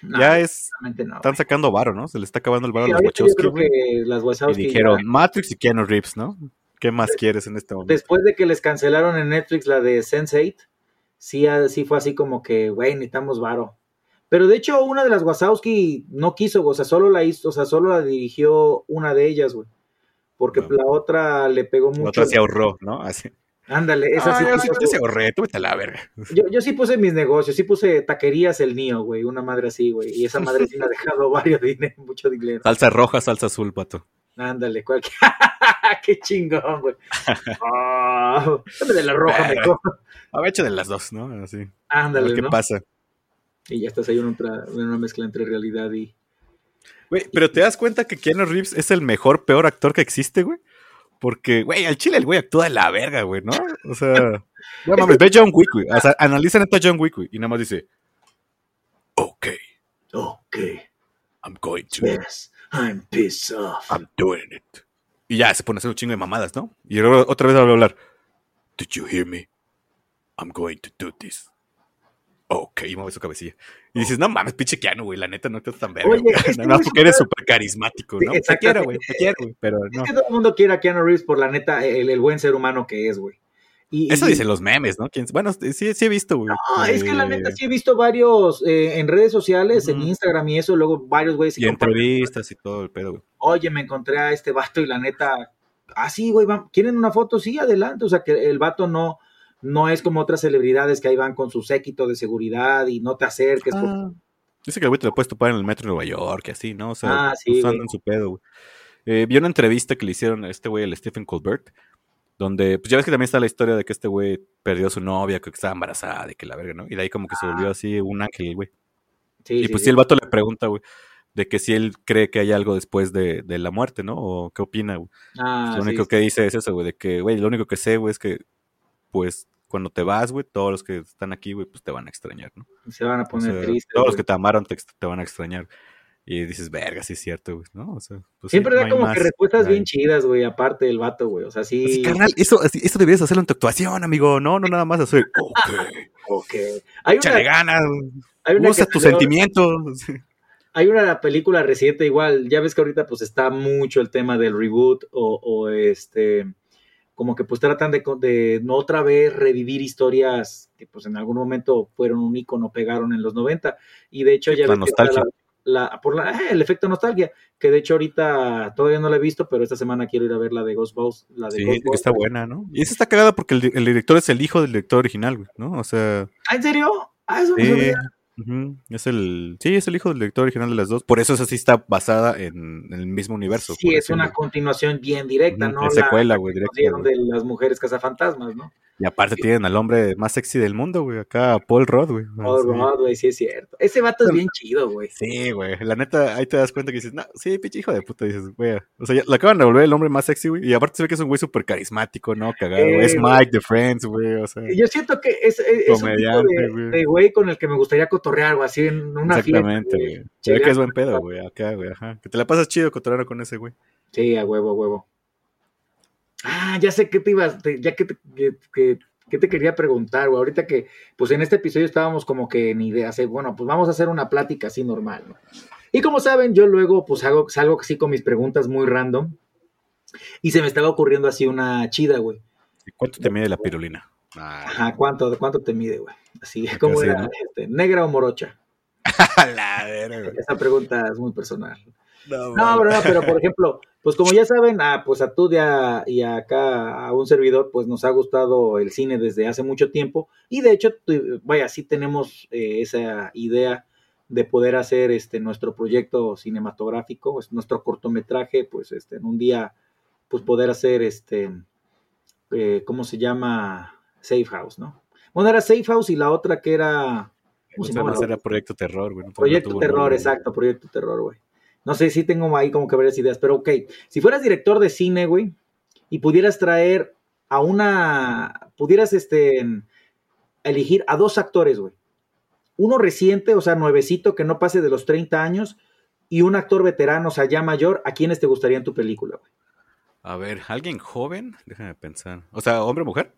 no, ya es. no, Están sacando varo, ¿no? Se le está acabando el varo Sí, a los ahorita yo Wachowski, creo güey. que las Y Wachowski dijeron ya- Matrix y Keanu Reeves, ¿no? ¿Qué más quieres en este momento? después de que les cancelaron en Netflix la de Sense8, sí, ah, sí fue así como que, güey, necesitamos varo. Pero de hecho, una de las Wachowski no quiso, o sea, solo la hizo, o sea, solo la dirigió una de ellas, güey. Porque la otra le pegó La mucho. otra se ahorró, ¿no? Así. Ándale, esa sí Ah, yo sí puso- yo sí ahorré, tú vete a la verga. yo, yo sí puse mis negocios, sí puse taquerías el mío, güey, una madre así, güey. Y esa madre sí me ha dejado [LAUGHS] varios dinero, mucho dinero. Salsa roja, salsa azul, pato. Ándale, cualquier. [LAUGHS] Qué chingón, güey. [LAUGHS] Ah, dame de la roja mejor. A ver, de las dos, ¿no? Así. Ándale, qué ¿no? pasa. Y ya estás ahí en, una mezcla entre realidad y. Güey, pero te das cuenta que Keanu Reeves es el mejor, peor actor que existe, güey. Porque, güey, al chile el güey actúa de la verga, güey, ¿no? O sea, [LAUGHS] no mames, ve John Wick, güey. O sea, analiza neta John Wick, güey. Y nada más dice, ok, Ok, I'm going to, yes, I'm pissed off. I'm doing it. Y ya se pone a hacer un chingo de mamadas, ¿no? Y luego otra vez va a hablar, did you hear me? I'm going to do this. Ok, y mueve su cabecilla. Y dices, no mames, pinche Keanu, güey, la neta no estás tan verga. Es [LAUGHS] Nada más porque eres es- súper carismático, ¿no? Te quiero, güey, te quiero, güey, pero Es no. que todo el mundo quiere a Keanu Reeves por la neta, el, el buen ser humano que es, güey. Y, Eso y- dicen los memes, ¿no? ¿Quién- Bueno, sí, sí he visto, güey. No, es que la Eh, neta sí he visto varios eh, en redes sociales, en. Instagram y eso, luego varios güeyes Y entrevistas y todo el pedo, güey. Oye, me encontré a este vato y la neta, ah, sí, güey, ¿quieren una foto? Sí, adelante. O sea, que el vato no, no es como otras celebridades que ahí van con su séquito de seguridad y no te acerques. por- Ah. Dice que el güey te lo puedes topar en el metro de Nueva York y así, ¿no? O sea, Ah, sí, usando güey. en su pedo, güey. Eh, vi una entrevista que le hicieron a este güey, el Stephen Colbert, donde, pues ya ves que también está la historia de que este güey perdió a su novia, que estaba embarazada, de que la verga, ¿no? Y de ahí como que se volvió así un ángel, güey. Sí, Y sí, pues sí. sí, el vato le pregunta, güey, de que si él cree que hay algo después de, de la muerte, ¿no? O qué opina, güey. Ah, Pues lo sí, único sí. que dice es eso, güey, de que, güey, lo único que sé, güey, es que, pues, cuando te vas, güey, todos los que están aquí, güey, pues te van a extrañar, ¿no? Se van a O poner sea, tristes. todos los que te amaron te, te van a extrañar. Y dices, verga, sí es cierto, güey, ¿no? O sea, pues Siempre da como más que respuestas bien chidas, güey, aparte del vato, güey. O sea, sí. Así, carnal, eso, así- eso deberías hacerlo en tu actuación, amigo. No, no nada más hacer, ok, [LAUGHS] Ok. Hay échale una, ganas, hay una usa tus sentimientos. [LAUGHS] Hay una película reciente igual, ya ves que ahorita pues está mucho el tema del reboot o, o este, como que pues tratan de, de no otra vez revivir historias que pues en algún momento fueron un icono, pegaron en los 90 y de hecho ya la nostalgia. la- la- por la- ah, el efecto nostalgia, que de hecho ahorita todavía no la he visto, pero esta semana quiero ir a ver la de Ghostbusters, la de Sí, que está Ghostbusters. buena, ¿no? Y esa está cagada porque el, di- el director es el hijo del director original, güey, ¿no? O sea, ¿Ah, en serio? Ah, eso sí, ujú, es el, sí, es el hijo del director original de las dos. Por eso esa sí está basada en, en el mismo universo. Sí, es decirlo. una continuación bien directa, ¿no? es La- secuela, güey, directa, de las mujeres cazafantasmas, ¿no? Y aparte tienen al hombre más sexy del mundo, güey, acá Paul Rudd, güey. Sí. Rod, güey, sí es cierto. Ese vato es bien chido, güey. Sí, güey. La neta, ahí te das cuenta que dices, no, sí, pinche hijo de puta. Dices, güey. O sea, ya, le acaban de volver el hombre más sexy, güey. Y aparte se ve que es un güey súper carismático, ¿no? Cagado. güey. Eh, es. Mike de Friends, güey. O sea, Yo siento que es, es, es un tipo de, güey. de güey con el que me gustaría cotorrear, güey, así en una exactamente, fiesta. güey. Se ve que es buen pedo, güey. Acá, güey. Ajá. Que te la pasas chido cotorreando con ese, güey. Sí, a huevo, a huevo. Ah, ya sé qué te ibas, te- ya que te, que, que- que te quería preguntar, güey. Ahorita que, pues en este episodio estábamos como que en ideas, eh, bueno, pues vamos a hacer una plática así normal, ¿no? Y como saben, yo luego pues hago, salgo así con mis preguntas muy random. Y se me estaba ocurriendo así una chida, güey. ¿Y ¿Cuánto te mide la pirulina? Ajá, ¿cuánto, cuánto te mide, güey? Así, ¿cómo Así, era? ¿no? este, ¿Negra o morocha? [LAUGHS] la verga, güey. Esa pregunta es muy personal. No, No, pero, no, pero por ejemplo, pues como ya saben, a, pues a tú y, a, y acá a un servidor, pues nos ha gustado el cine desde hace mucho tiempo y de hecho, vaya, sí tenemos eh, esa idea de poder hacer este nuestro proyecto cinematográfico, pues, nuestro cortometraje, pues este en un día, pues poder hacer este, eh, ¿cómo se llama? Safe House, ¿no? Bueno, era Safe House y la otra que era... ¿cómo se llama? será Proyecto Terror, güey. no, Proyecto no tuvo Terror, exacto, Proyecto Terror, güey. No sé si tengo ahí como que varias ideas, pero ok. Si fueras director de cine, güey, y pudieras traer a una. Pudieras este, elegir a dos actores, güey. Uno reciente, o sea, nuevecito, que no pase de los 30 años, y un actor veterano, o sea, ya mayor, ¿a quiénes te gustaría en tu película, güey? A ver, ¿alguien joven? Déjame pensar. O sea, ¿hombre o mujer?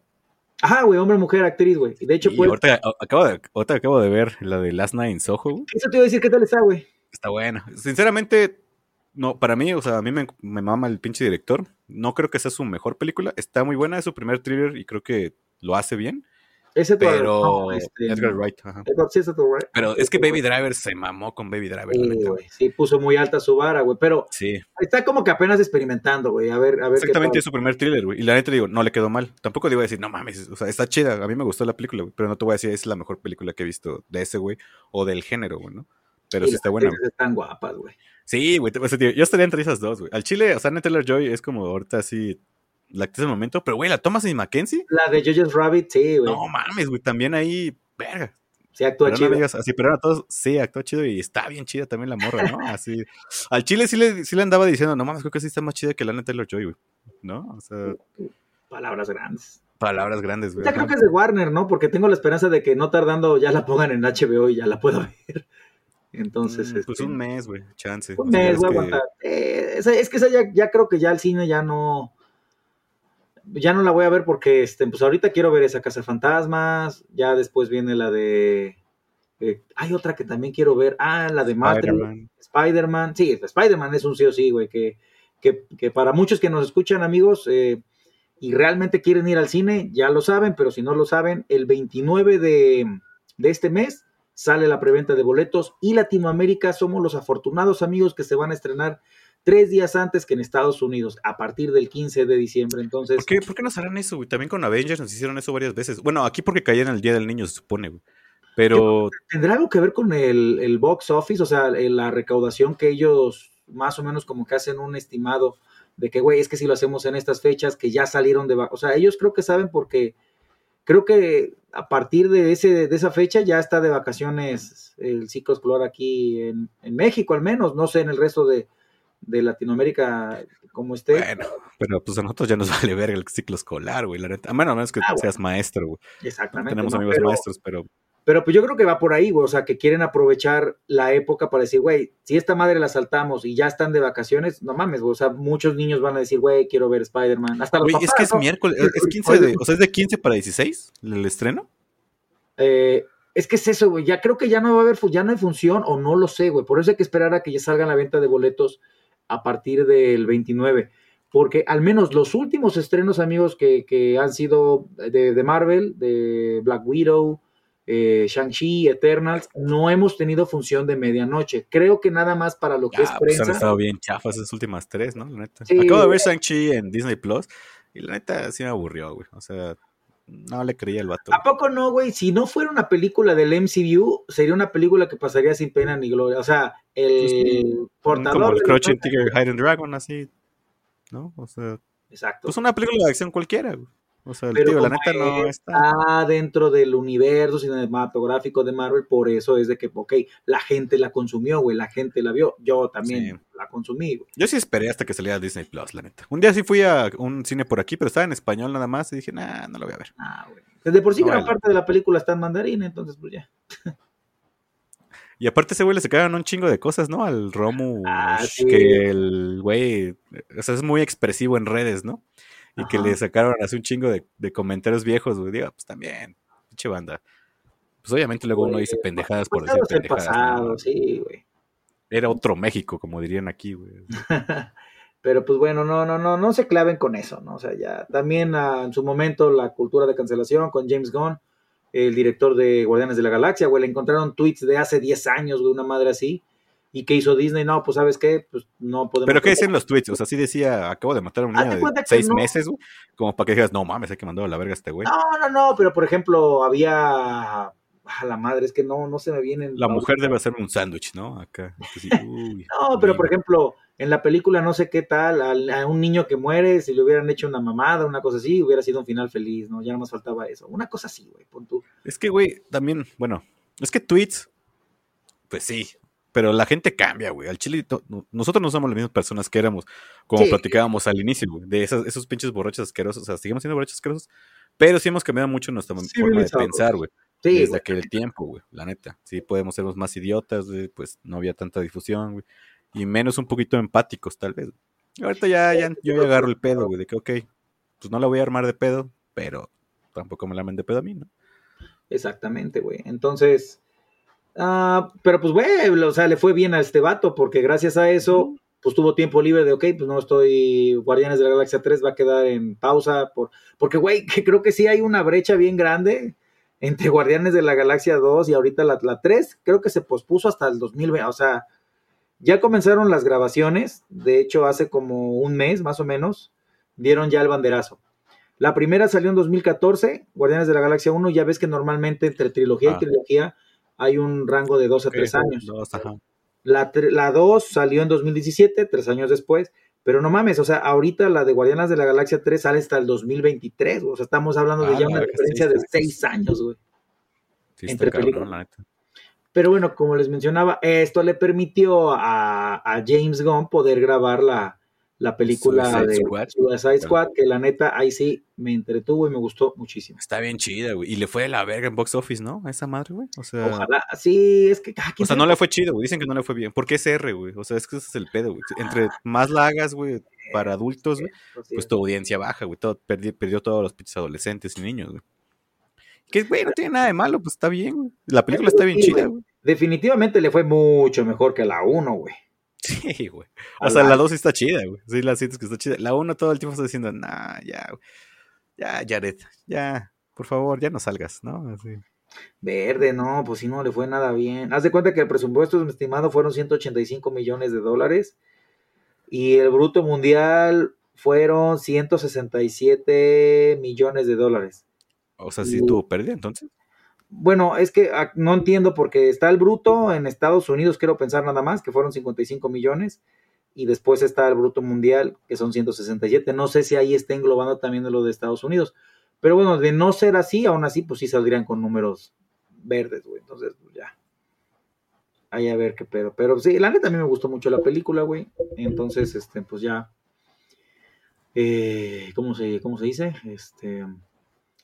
Ajá, güey, hombre, mujer, actriz, güey. De hecho, Y pues. ahorita, acabo de, ahorita acabo de ver la de Last Night in Soho. güey. Eso te iba a decir, ¿qué tal está, güey? Está buena. Sinceramente, no, para mí, o sea, a mí me, me mama el pinche director. No creo que sea su mejor película. Está muy buena, es su primer thriller y creo que lo hace bien. Ese Pero no, este, Edgar Wright, ajá. Edward, sí, es Edward Wright. Pero es que Baby Driver se mamó con Baby Driver, Sí, neta, sí, puso muy alta su vara, güey. Pero Sí, Está como que apenas experimentando, güey. A ver, a ver exactamente es su primer thriller, güey. Y la neta digo, no le quedó mal. Tampoco le iba a decir, no mames, o sea, está chida. A mí me gustó la película, güey. Pero no te voy a decir, es la mejor película que he visto de ese, güey. O del género, güey, ¿no? Pero Y sí está buena. Están guapas, güey. Sí, güey, te- o sea, tío, yo estaría entre esas dos, güey. Al chile, o sea, Natalie Joy es como ahorita así la actriz del momento, pero güey, la Thomas y Mackenzie, La de Jojo's Rabbit, sí, güey. no mames, güey, también ahí, verga. sí actúa Pero chido. digas así, pero a todos, sí, actúa chido y está bien chida también la morra, ¿no? Así. Al chile sí le, sí le andaba diciendo, no mames, creo que sí está más chida que la Natalie Joy, güey. ¿No? O sea, Palabras grandes. palabras grandes, güey. Ya creo que es de Warner, ¿no? Porque tengo la esperanza de que no tardando ya la pongan en HBO y ya la puedo [LAUGHS] ver. Entonces, Mm, pues este, un mes, güey, chance. un mes es voy a que- aguantar. Eh, es que esa ya, ya creo que ya el cine ya no. Ya no la voy a ver porque este, pues ahorita quiero ver esa Casa de Fantasmas. Ya después viene la de. eh, hay otra que también quiero ver. Ah, la de Matrix. Spider-Man. Spider-Man. Sí, Spider-Man es un sí o sí, güey. Que, que, que para muchos que nos escuchan, amigos, eh, y realmente quieren ir al cine, ya lo saben, pero si no lo saben, el 29 de, de este mes sale la preventa de boletos y Latinoamérica somos los afortunados amigos que se van a estrenar tres días antes que en Estados Unidos, a partir del 15 de diciembre. Entonces, ¿Por qué, ¿Por qué nos harán eso, güey? También con Avengers nos hicieron eso varias veces. Bueno, aquí porque caían el Día del Niño, se supone, güey. Pero ¿tendrá algo que ver con el, el box office? O sea, el- la recaudación que ellos más o menos como que hacen un estimado de que, güey, es que si lo hacemos en estas fechas que ya salieron de... O sea, ellos creo que saben porque creo que a partir de, ese, de esa fecha ya está de vacaciones el ciclo escolar aquí en, en México al menos, no sé en el resto de, de Latinoamérica como esté. bueno, pero pues a nosotros ya nos [LAUGHS] vale ver el ciclo escolar, güey, la neta. A menos, a menos que Ah, bueno. seas maestro, güey. Exactamente. Tenemos ¿no? amigos Pero- maestros, pero Pero pues yo creo que va por ahí, güey. O sea, que quieren aprovechar la época para decir, güey, si esta madre la saltamos y ya están de vacaciones, no mames, güey. O sea, muchos niños van a decir, güey, quiero ver Spider-Man. Hasta los Güey, es papás, que es ¿no? miércoles, es, es 15 de, o sea, es de 15 para 16 el estreno. Eh, es que es eso, güey. Ya creo que ya no va a haber, ya no hay función o no lo sé, güey. Por eso hay que esperar a que ya salga la venta de boletos a partir del 29. Porque al menos los últimos estrenos, amigos, que, que han sido de, de Marvel, de Black Widow, eh, Shang-Chi, Eternals, no hemos tenido función de medianoche. Creo que nada más para lo que es pues han prensa. estado bien chafas esas últimas tres, ¿no? La neta. Sí, Acabo de ver. Shang-Chi en Disney Plus y la neta sí me aburrió, güey. O sea, no le creía el vato. ¿A poco no, güey? Si no fuera una película del MCU, sería una película que pasaría sin pena ni gloria. O sea, el Pues sí, portador. Como el Crouching Tiger, Hidden Dragon, así, ¿no? O sea, Exacto. pues una película de acción cualquiera, güey. O sea, el Pero tío, la neta no está. está dentro del universo cinematográfico de Marvel, por eso es de que, ok, la gente la consumió, güey, la gente la vio, yo también Sí. la consumí, güey. Yo sí esperé hasta que saliera Disney Plus, la neta. Un día sí fui a un cine por aquí, pero estaba en español nada más y dije, nah, no lo voy a ver. Ah, güey. De por sí No gran vale. parte de la película está en mandarín, entonces pues ya. Y aparte ese güey le sacaron un chingo de cosas, ¿no? Al Romu, Ah, sí. que el güey, o sea, es muy expresivo en redes, ¿no? Y que le sacaron así un chingo de, de comentarios viejos, güey. Digo, pues también, pinche banda. Pues obviamente luego uno dice pendejadas por decir pendejadas. pasado, ¿no? sí, güey. Era otro México, como dirían aquí, güey. [LAUGHS] Pero pues bueno, no, no, no, no se claven con eso, ¿no? O sea, ya también ah, en su momento la cultura de cancelación con James Gunn, el director de Guardianes de la Galaxia, güey, le encontraron tweets de hace 10 años, güey, una madre así. ¿Y qué hizo Disney? No, pues sabes qué, pues no podemos... Pero ¿qué decían los tweets? O sea, sí decía, acabo de matar a un niño de seis no. meses, güey. Como para que digas, no mames, hay que mandar a la verga a este güey. No, no, no, pero por ejemplo, había... A la madre, es que no, no se me vienen... La mujer debe hacerme un sándwich, ¿no? Acá. Así, [LAUGHS] uy, No, pero por ejemplo, en la película no sé qué tal, al- a, un niño que muere, si le hubieran hecho una mamada, una cosa así, hubiera sido un final feliz, ¿no? Ya no más faltaba eso. Una cosa así, güey, pon tú. Es que, güey, también, bueno, es que tweets, pues sí, pero la gente cambia, güey. Al chile, no- nosotros no somos las mismas personas que éramos, como Sí. platicábamos al inicio, güey, de esas, esos pinches borrachos asquerosos. O sea, seguimos siendo borrachos asquerosos, pero sí hemos cambiado mucho nuestra forma de pensar, güey. Sí, desde güey. aquel tiempo, güey, la neta. Sí, podemos ser más idiotas, güey, pues no había tanta difusión, güey. Y menos un poquito empáticos, tal vez. Y ahorita ya, ya, yo ya agarro el pedo, güey, de que, ok, pues no la voy a armar de pedo, pero tampoco me la armen de pedo a mí, ¿no? Exactamente, güey. Entonces, ah, pero pues, güey, o sea, le fue bien a este vato, porque gracias a eso, pues tuvo tiempo libre de, ok, pues no estoy, Guardianes de la Galaxia 3 va a quedar en pausa, por, porque, güey, que [LAUGHS] creo que sí hay una brecha bien grande entre Guardianes de la Galaxia 2 y ahorita la, la 3, creo que se pospuso hasta el 2020, o sea, ya comenzaron las grabaciones, de hecho, hace como un mes, más o menos, dieron ya el banderazo. La primera salió en 2014, Guardianes de la Galaxia 1, ya ves que normalmente entre trilogía Ah. y trilogía hay un rango de dos a tres años. dos, ajá. La, tre- la 2 salió en 2017, tres años después, pero no mames, o sea, ahorita la de Guardianes de la Galaxia 3 sale hasta el 2023, o sea, estamos hablando de Ah, ya una diferencia de seis años, güey. Sí, Entre cabrón, películas. Pero bueno, como les mencionaba, esto le permitió a, a James Gunn poder grabar la, la película Suicide de Squad. Suicide Squad, que la neta ahí sí me entretuvo y me gustó muchísimo. Está bien chida, güey. Y le fue de la verga en box office, ¿no? A esa madre, güey. O sea, Ojalá, sí, es que cada quien o sea no le fue chido, güey. Dicen que no le fue bien. ¿Por qué es R, güey? O sea, es que ese es el pedo, güey. Entre más la hagas, güey, para adultos, güey, pues es. tu audiencia baja, güey. Todo, perdió, perdió todos los pinches adolescentes y niños, güey. Que, güey, no tiene nada de malo, pues está bien, güey. La película está bien chida, güey. Definitivamente le fue mucho mejor que la 1, güey. Sí, güey. O sea, la- la 2 sí está chida, güey. Sí, la sientes que está chida. La 1 todo el tiempo está diciendo, nah, ya, güey. Ya, Jared, ya, por favor, ya no salgas, ¿no? Así. Verde, no, pues sí, no le fue nada bien. Haz de cuenta que el presupuesto estimado fueron 185 millones de dólares y el bruto mundial fueron 167 millones de dólares. O sea, sí tuvo pérdida entonces. Bueno, es que ah, no entiendo porque está el bruto en Estados Unidos, quiero pensar nada más, que fueron 55 millones, y después está el bruto mundial, que son 167. No sé si ahí está englobando también lo de Estados Unidos. Pero bueno, de no ser así, aún así, pues sí saldrían con números verdes, güey. Entonces, pues ya. Ahí a ver qué pedo. Pero sí, la neta a mí me gustó mucho la película, güey. Entonces, este, pues ya. Eh, ¿cómo, se, ¿Cómo se dice? Este,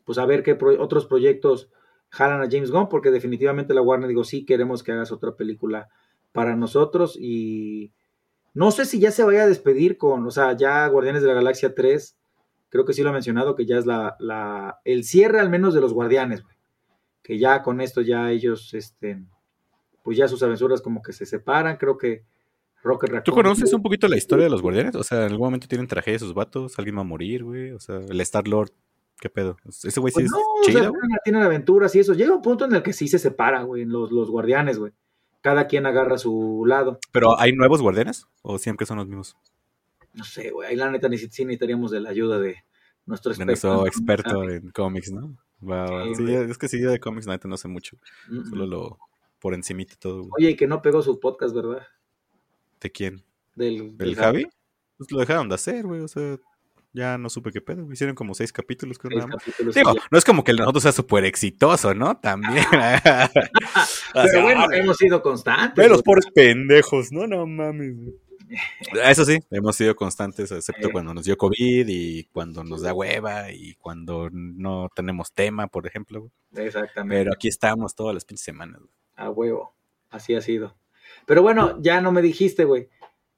pues a ver qué otros proyectos jalan a James Gunn, porque definitivamente la Warner digo, sí queremos que hagas otra película para nosotros y no sé si ya se vaya a despedir con, o sea, ya Guardianes de la Galaxia 3, creo que sí lo ha mencionado, que ya es la, la el cierre al menos de los Guardianes, güey. que ya con esto ya ellos, este, pues ya sus aventuras como que se separan, creo que Rocket ¿Tú Raccoon- conoces un poquito la historia de los guardianes? O sea, en algún momento tienen tragedia sus vatos, alguien va a morir, güey. O sea, el Star Lord, ¿qué pedo? Ese güey sí Pues es no, o chido, sea, tienen, aventuras y eso. Llega un punto en el que sí se separan, güey, los, los guardianes, güey. Cada quien agarra su lado. Pero ¿hay nuevos guardianes? ¿O siempre son los mismos? No sé, güey. Ahí la neta sí necesitaríamos de la ayuda de nuestro De nuestro experto. experto en cómics, ¿no? Sí, Sí, güey. es que sí, de cómics, la neta no sé mucho. Solo lo por encimita todo, güey. Oye, y que no pegó su podcast, ¿verdad? ¿De quién? Del, ¿Del del Javi? Pues lo dejaron de hacer, güey. O sea, ya no supe qué pedo. Hicieron como seis capítulos, creo Seis nada más. capítulos, Digo, sí, ya. no es como que el nosotros sea súper exitoso, ¿no? También. [LAUGHS] [LAUGHS] O Pero sea, bueno, ah, hemos sido constantes. Ve los pobres pendejos, no, no mames. [LAUGHS] Eso sí, hemos sido constantes, excepto cuando nos dio COVID y cuando nos da hueva y cuando no tenemos tema, por ejemplo. Exactamente. Pero aquí estamos todas las pinches semanas. güey. A huevo. Así ha sido. Pero bueno, ya no me dijiste, güey.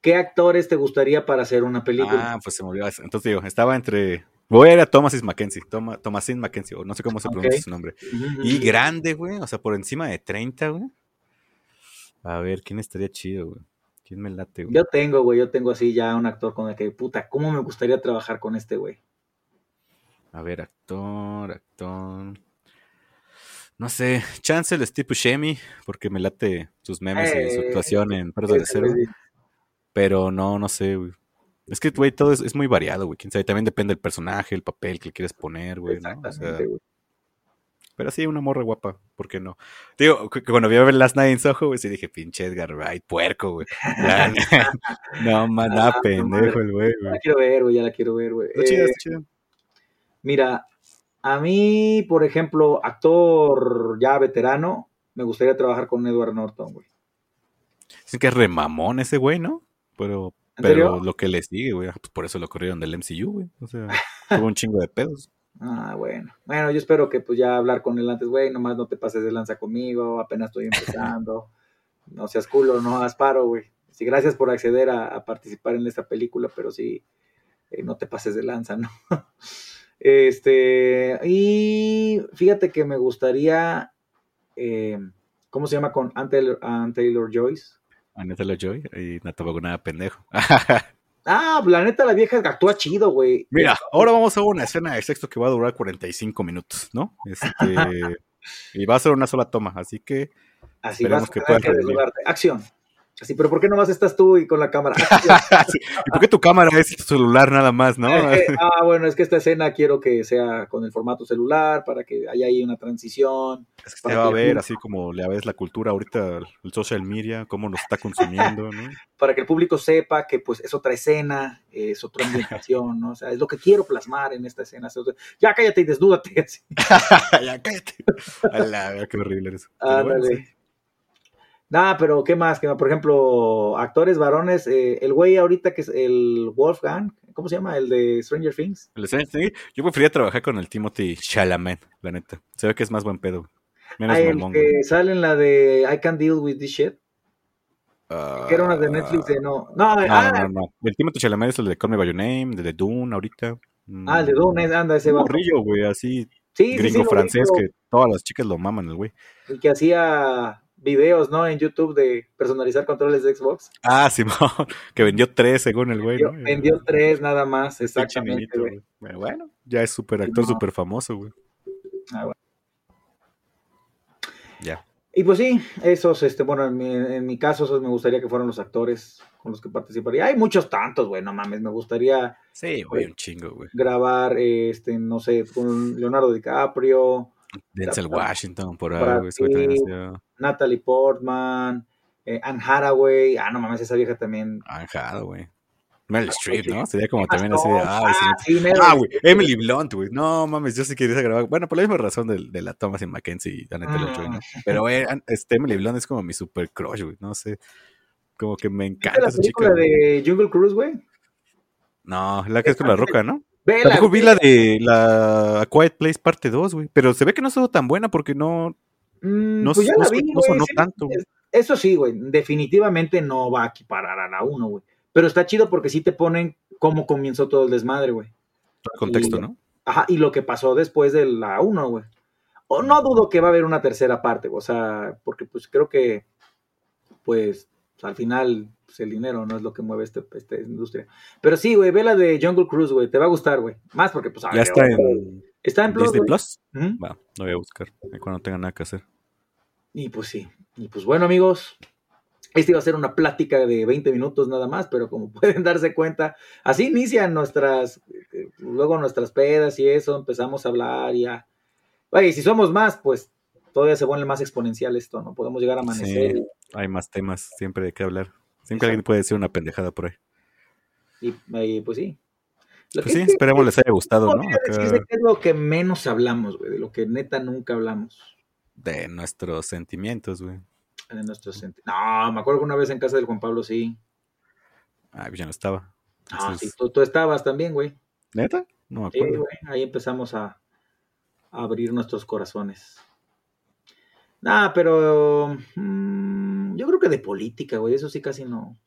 ¿Qué actores te gustaría para hacer una película? Ah, pues se me olvidó. Entonces digo, estaba entre Voy a ir a Thomasis Mackenzie, Toma, Thomasin Mackenzie, o no sé cómo se pronuncia su nombre. Y grande, güey, o sea, por encima de 30, güey. A ver, ¿quién estaría chido, güey? ¿Quién me late, güey? Yo tengo, güey, yo tengo así ya un actor con el que, puta, ¿cómo me gustaría trabajar con este güey? A ver, actor, actor. No sé, chance el Steve Buscemi, porque me late sus memes y su Eh, actuación en Perros de Ese Reserva. güey, Pero no, no sé, güey. Es que, güey, todo es, es muy variado, güey. Quién sabe, también depende del personaje, el papel que le quieres poner, güey, ¿no? O sea, pero sí, una morra guapa, ¿por qué no? Digo, que- cuando vi a ver Last Night in Soho, güey, sí dije, pinche Edgar Wright, puerco, güey. [LAUGHS] [LAUGHS] No, nada Ah, pendejo el güey, Ya güey. la quiero ver, güey, ya la quiero ver, güey. Está chido, Eh, está chido. Mira, a mí, por ejemplo, actor ya veterano, me gustaría trabajar con Edward Norton, güey. Dicen que es remamón ese güey, ¿no? Pero, ¿En pero lo que le sigue, güey, pues por eso lo corrieron del MCU, güey. O sea, [LAUGHS] tuvo un chingo de pedos. Ah, bueno. Bueno, yo espero que pues ya hablar con él antes, güey, nomás no te pases de lanza conmigo, apenas estoy empezando. [LAUGHS] no seas culo, no hagas paro, güey. Sí, gracias por acceder a, a participar en esta película, pero sí, eh, no te pases de lanza, ¿no? [LAUGHS] este, y fíjate que me gustaría, eh, ¿cómo se llama con Ann Taylor, Ann Taylor Joyce? Aneta la Joy y no nada pendejo. Ah, la neta, la vieja actúa chido, güey. Mira, ahora vamos a una escena de sexto que va a durar 45 minutos, ¿no? Este, [LAUGHS] y va a ser una sola toma, así que Así esperemos vas a que puedas que. Acción. Así, pero ¿por qué nomás estás tú y con la cámara? [LAUGHS] Sí, ¿Y por qué tu cámara es tu celular nada más, no? Ah, bueno, es que esta escena quiero que sea con el formato celular para que haya ahí una transición. Es que se va a ver así como le ves la cultura ahorita, el social media, cómo nos está consumiendo, ¿no? para que el público sepa que pues es otra escena, es otra ambientación, ¿no? O sea, es lo que quiero plasmar en esta escena. Ya cállate y desnúdate. [LAUGHS] ya cállate. A la qué horrible eres. Pero bueno, sí. Nada, pero ¿qué más? Que, por ejemplo, actores varones, eh, el güey ahorita que es el Wolfgang, ¿cómo se llama? El de Stranger Things. El Stranger Things, Yo preferiría trabajar con el Timothy Chalamet, la neta. Se ve que es más buen pedo. Menos Ah, el que sale en la de I Can Deal With This Shit, que era una de Netflix de no. No, No, ah, no, no. El Timothy Chalamet es el de Call Me By Your Name, de The Dune ahorita. Mm, ah, el de Dune, anda, ese va. güey, así, Sí, sí, sí, gringo lo francés, que todas las chicas lo maman, el güey. el que hacía videos, ¿no? En YouTube de personalizar controles de Xbox. Ah, Simón, [LAUGHS] que vendió tres según el güey, Vendió, ¿no? vendió tres nada más, exactamente, güey. Pero bueno, ya es súper actor, No. súper famoso, güey. Ah, bueno. Ya. Y pues sí, esos, este, bueno, en mi, en mi caso, esos me gustaría que fueran los actores con los que participaría. Hay muchos tantos, güey, no mames, me gustaría Sí, güey, un chingo, güey. grabar, este, no sé, con Leonardo DiCaprio, Denzel Washington, por Pitt. hacía- Natalie Portman, eh, Anne Hathaway, ah, no mames, esa vieja también. Anjado, güey. Meryl Streep, sí. ¿no? Sería como Ah, también así de, ah, ah, sí. Ah, güey, Streep. Emily Blunt, güey. No mames, yo sí quería grabar. Bueno, por la misma razón de, de la Thomas en Mackenzie y Annette Taylor-Joy, ¿no? Pero, an- este Emily Blunt es como mi super crush, güey. No sé. Como que me ¿Viste encanta la esa chica. película de Jungle Cruise, güey? No, la que es con la roca, ¿no? Vela, Tampoco vi la de la Quiet Place parte 2, güey. Pero se ve que no estuvo tan buena porque no. Mm, no- pues ya no vi, no güey, sonó sí, tanto, es- Eso sí, güey, definitivamente no va a equiparar a la 1, güey. Pero está chido porque sí te ponen cómo comenzó todo el desmadre, güey. el contexto, Y- ¿no? Ajá, y lo que pasó después de la 1, güey. O no dudo que va a haber una tercera parte, o sea, porque pues creo que, pues, al final, pues, el dinero no es lo que mueve este, esta industria. Pero sí, güey, ve la de Jungle Cruise, güey, te va a gustar, güey. Más porque, pues, Ya ver, está güey, en está en Plus, Disney. Plus. Ujú. Va, lo voy a buscar. Cuando no tenga nada que hacer. Y pues sí. Y pues bueno, amigos, este iba a ser una plática de 20 minutos nada más, pero como [LAUGHS] pueden darse cuenta, así inician nuestras, eh, luego nuestras pedas y eso, empezamos a hablar y ya. Oye, si somos más, pues todavía se vuelve más exponencial esto, ¿no? Podemos llegar a amanecer Sí, hay más temas siempre de qué hablar. Siempre alguien puede decir una pendejada por ahí. y, y, pues sí. Lo Pues sí, es que- esperemos les haya gustado, ¿no? Acá decirse que es lo que menos hablamos, güey, de lo que neta nunca hablamos. de nuestros sentimientos, güey. En nuestros sent- No, me acuerdo que una vez en casa del Juan Pablo sí. Ah, pues ya no estaba. Ah, sí, tú, tú estabas también, güey. ¿Neta? No me Sí, acuerdo. güey, ahí empezamos a, a abrir nuestros corazones. Nah, pero mm, yo creo que de política, güey, eso sí casi no.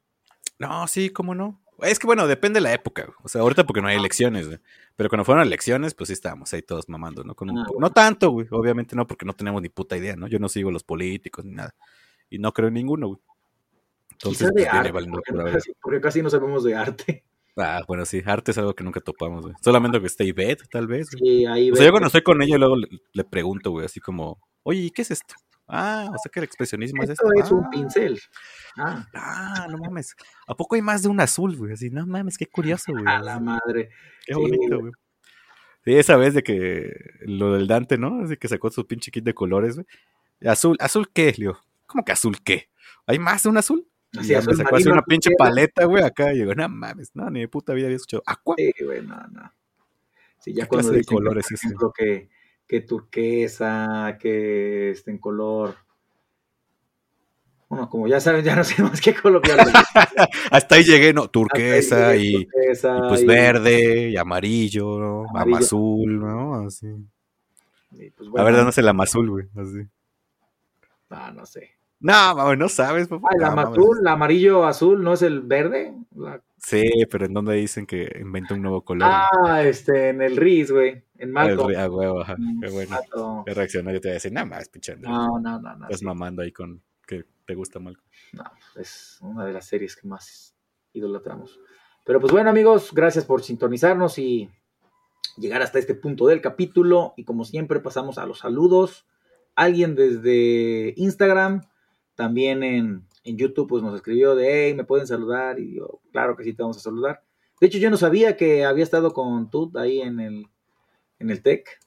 No, sí, cómo no. Es que bueno, depende de la época. güey. O sea, ahorita porque no hay elecciones, güey. Pero cuando fueron elecciones, pues sí estábamos ahí todos mamando, ¿no? Con un Ah. No tanto, güey. Obviamente no, porque no tenemos ni puta idea, ¿no? Yo no sigo los políticos ni nada. Y no creo en ninguno, güey. Quizá Entonces, de pues, arte, porque, casi, porque casi no sabemos de arte. Ah, bueno, sí, arte es algo que nunca topamos, güey. Solamente que esté Ivette, tal vez. güey. Sí, ahí O sea, yo cuando estoy con ella, luego le, le pregunto, güey, así como, oye, ¿y qué es esto? Ah, o sea que el expresionismo es esto es un Ah, pincel. Ah, Ah, no mames. ¿A poco hay más de un azul, güey? Así, no mames, qué curioso, güey. a la madre. Qué sí, bonito, güey. Sí, esa vez de que lo del Dante, ¿no? Así que sacó su pinche kit de colores, güey. Azul, ¿azul qué? Le digo, ¿cómo que azul qué? ¿Hay más de un azul? Y Así, ya azul sacó así una pinche paleta, güey, acá. Y digo, no mames, no, ni de puta vida había escuchado. ¿Aqua? Sí, güey, no, no. Sí, ya ¿Qué cuando clase de colores por ejemplo, que, que turquesa, que este en color. Bueno, como ya saben, ya no [LAUGHS] sé más qué lo- Hasta ahí llegué, no, hasta ahí turquesa llegué, y, turquesa y pues y- verde y amarillo, ¿no? Amarillo. Amazul, ¿no? Así. pues, A bueno, ver, danos el amazul, güey. Así. ah, no sé. No, no sabes, papá. Ah, el amatul, el amarillo azul, ¿no es el verde? La- Sí, pero ¿en dónde dicen que inventa un nuevo color? Ah, este, en el RIS, güey. En güey? Malcolm. El- ah, huevo, ajá. Mm, Qué bueno. Qué reaccionó. Yo te voy a decir, nada más, pinche. Andrés. No, no, no, no. Estás sí. mamando ahí con que te gusta mal. No, es una de las series que más idolatramos. Pero pues bueno, amigos, gracias por sintonizarnos y llegar hasta este punto del capítulo. Y como siempre, pasamos a los saludos. Alguien desde Instagram, también en, en YouTube, pues nos escribió de, hey, ¿me pueden saludar? Y yo, claro que sí, te vamos a saludar. De hecho, yo no sabía que había estado con Tut ahí en el, en el TEC.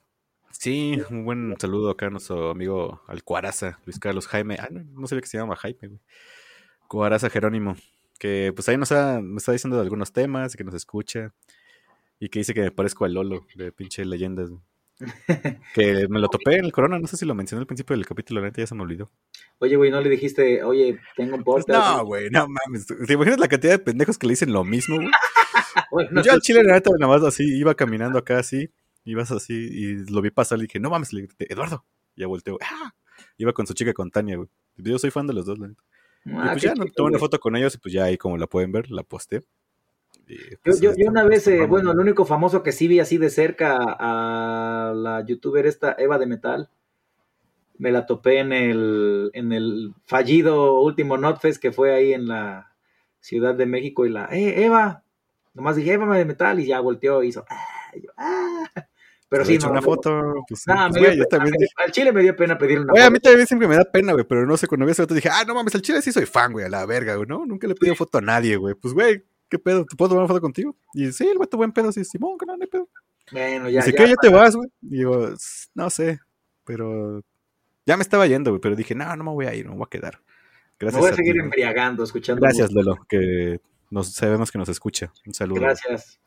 Sí, un buen saludo acá a nuestro amigo Alcuaraza, Luis Carlos Jaime. Ah, no, no sabía que se llama Jaime, güey. Cuaraza Jerónimo. Que pues ahí nos está diciendo de algunos temas, que nos escucha. Y que dice que me parezco al Lolo, de pinche leyendas. güey. [LAUGHS] que me lo topé en el Corona, no sé si lo mencioné al principio del capítulo, la neta ya se me olvidó. Oye, güey, ¿no le dijiste, oye, tengo un Pues podcast? no, güey, no mames. ¿Te imaginas la cantidad de pendejos que le dicen lo mismo, güey? [LAUGHS] Bueno, Yo al chile, la neta, nada más así, iba caminando acá así, ibas así, y lo vi pasar y dije, no mames, le grité, Eduardo. Y ya volteó, ¡ah! Iba con su chica, con Tania, güey. Yo soy fan de los dos, la neta. Y Ah, pues ya, no, tomé una foto con ellos y pues ya ahí como la pueden ver, la posté. Yo, yo, una vez, eh, bueno, el único famoso que sí vi así de cerca a la youtuber esta, Eva de Metal, me la topé en el, en el fallido último Notfest que fue ahí en la Ciudad de México y la, eh, Eva, nomás dije Eva de Metal y ya volteó y hizo, ah, y yo, ah. Pero sí, no, una no, foto, pues, pues, pena también pedir- al chile me dio pena pedirle una Güey, a mí foto. también siempre me da pena, güey, pero no sé, cuando vi ese dije, ah, no mames, al chile sí soy fan, güey, a la verga, güey, ¿no? Nunca le he pedido foto a nadie, güey. Pues, güey, ¿qué pedo? ¿Te puedo tomar una foto contigo? Y sí, el vato buen pedo, sí, Simón, que no, no hay pedo. Bueno, ya, Dice, ¿qué? ¿Ya te vas, güey? Digo, "S- no sé, pero ya me estaba yendo, güey, pero dije, no, no me voy a ir, me voy a quedar. me Gracias voy a a seguir ti, güey. embriagando, escuchando. Gracias. Lolo, que nos, sabemos que nos escucha. Un saludo. Gracias.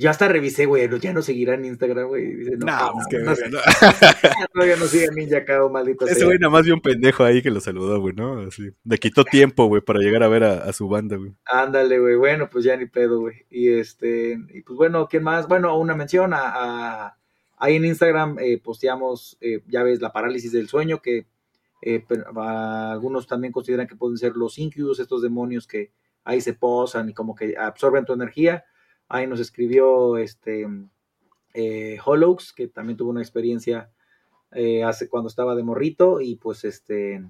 Yo hasta revisé, güey, no- ya no seguirá en Instagram, güey. Dice, no, No, ah, pues que no, verga, no. [LAUGHS] todavía no sigue Ninja Kao, maldito Ese güey nada más vio un pendejo ahí que lo saludó, güey, ¿no? Así. Le quitó tiempo, güey, para llegar a ver a, a su banda, güey. Ándale, güey, bueno, pues ya ni pedo, güey. Y este, y pues bueno, ¿quién más? Bueno, una mención a, a- ahí en Instagram eh, posteamos, eh, ya ves, la parálisis del sueño, que eh, pero, a- algunos también consideran que pueden ser los incubus, estos demonios que ahí se posan y como que absorben tu energía. Ahí nos escribió este eh, Hollowx, que también tuvo una experiencia eh, hace cuando estaba de morrito, y pues este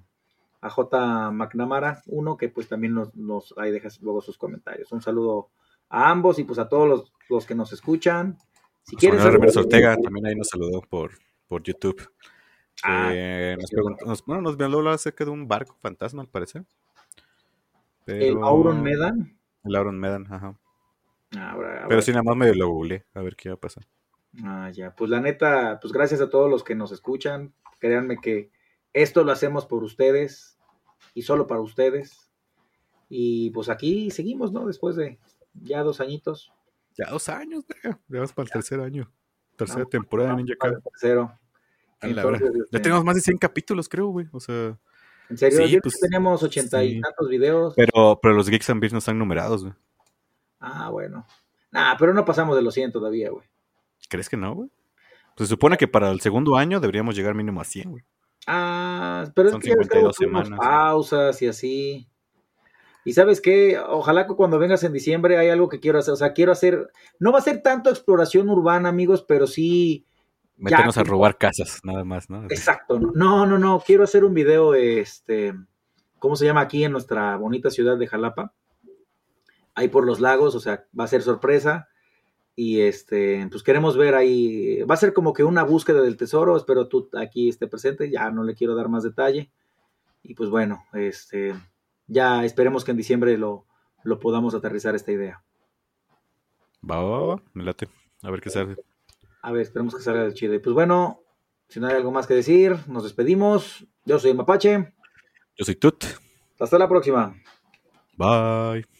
a J. McNamara, uno que pues también nos, nos ahí deja luego sus comentarios. Un saludo a ambos y pues a todos los, los que nos escuchan. Si quieren Manuel Ramírez Ortega también ahí nos saludó por, por YouTube. Ah, Eh, nos preguntó, nos, bueno, nos habló acerca de un barco fantasma, al parecer. el Auron Medan. El Auron Medan, ajá. Ah, ahora- Pero sí, nada más medio lo googleé, a ver qué va a pasar. Ah, ya. Pues la neta, pues gracias a todos los que nos escuchan. Créanme que esto lo hacemos por ustedes y solo para ustedes. Y pues aquí seguimos, ¿no? Después de ya dos añitos. Ya dos años. Ya vamos para el tercer año. Tercera temporada de vamos Ninja el tercero. Entonces. Ya este, tenemos más de 100 capítulos, creo, güey. O sea, En serio, Sí, pues, tenemos ochenta y tantos videos. pero, pero los Geeks and Beers no están numerados, güey. Ah, bueno. Nah, pero no pasamos de los 100 todavía, güey. ¿Crees que no, güey? Pues se supone que para el segundo año deberíamos llegar mínimo a 100, güey. Ah, pero Son es que ya ves que luego 52 tuvimos semanas. pausas y así. Y sabes qué, ojalá que cuando vengas en diciembre hay algo que quiero hacer, o sea, quiero hacer, no va a ser tanto exploración urbana, amigos, pero sí... ya Meternos a robar casas, nada más, ¿no? Exacto, no, no, no, quiero hacer un video, este, ¿cómo se llama aquí en nuestra bonita ciudad de Jalapa? Ahí por los lagos, o sea, va a ser sorpresa. Y este, pues queremos ver ahí, va a ser como que una búsqueda del tesoro, espero tú aquí esté presente, ya no le quiero dar más detalle. Y pues bueno, este, ya esperemos que en diciembre lo, lo podamos aterrizar esta idea. Va, va, va, me late. A ver qué sale. A ver, esperemos que salga del chido. Y pues bueno, si no hay algo más que decir, nos despedimos. Yo soy Mapache. Yo soy Tut. Hasta la próxima. Bye.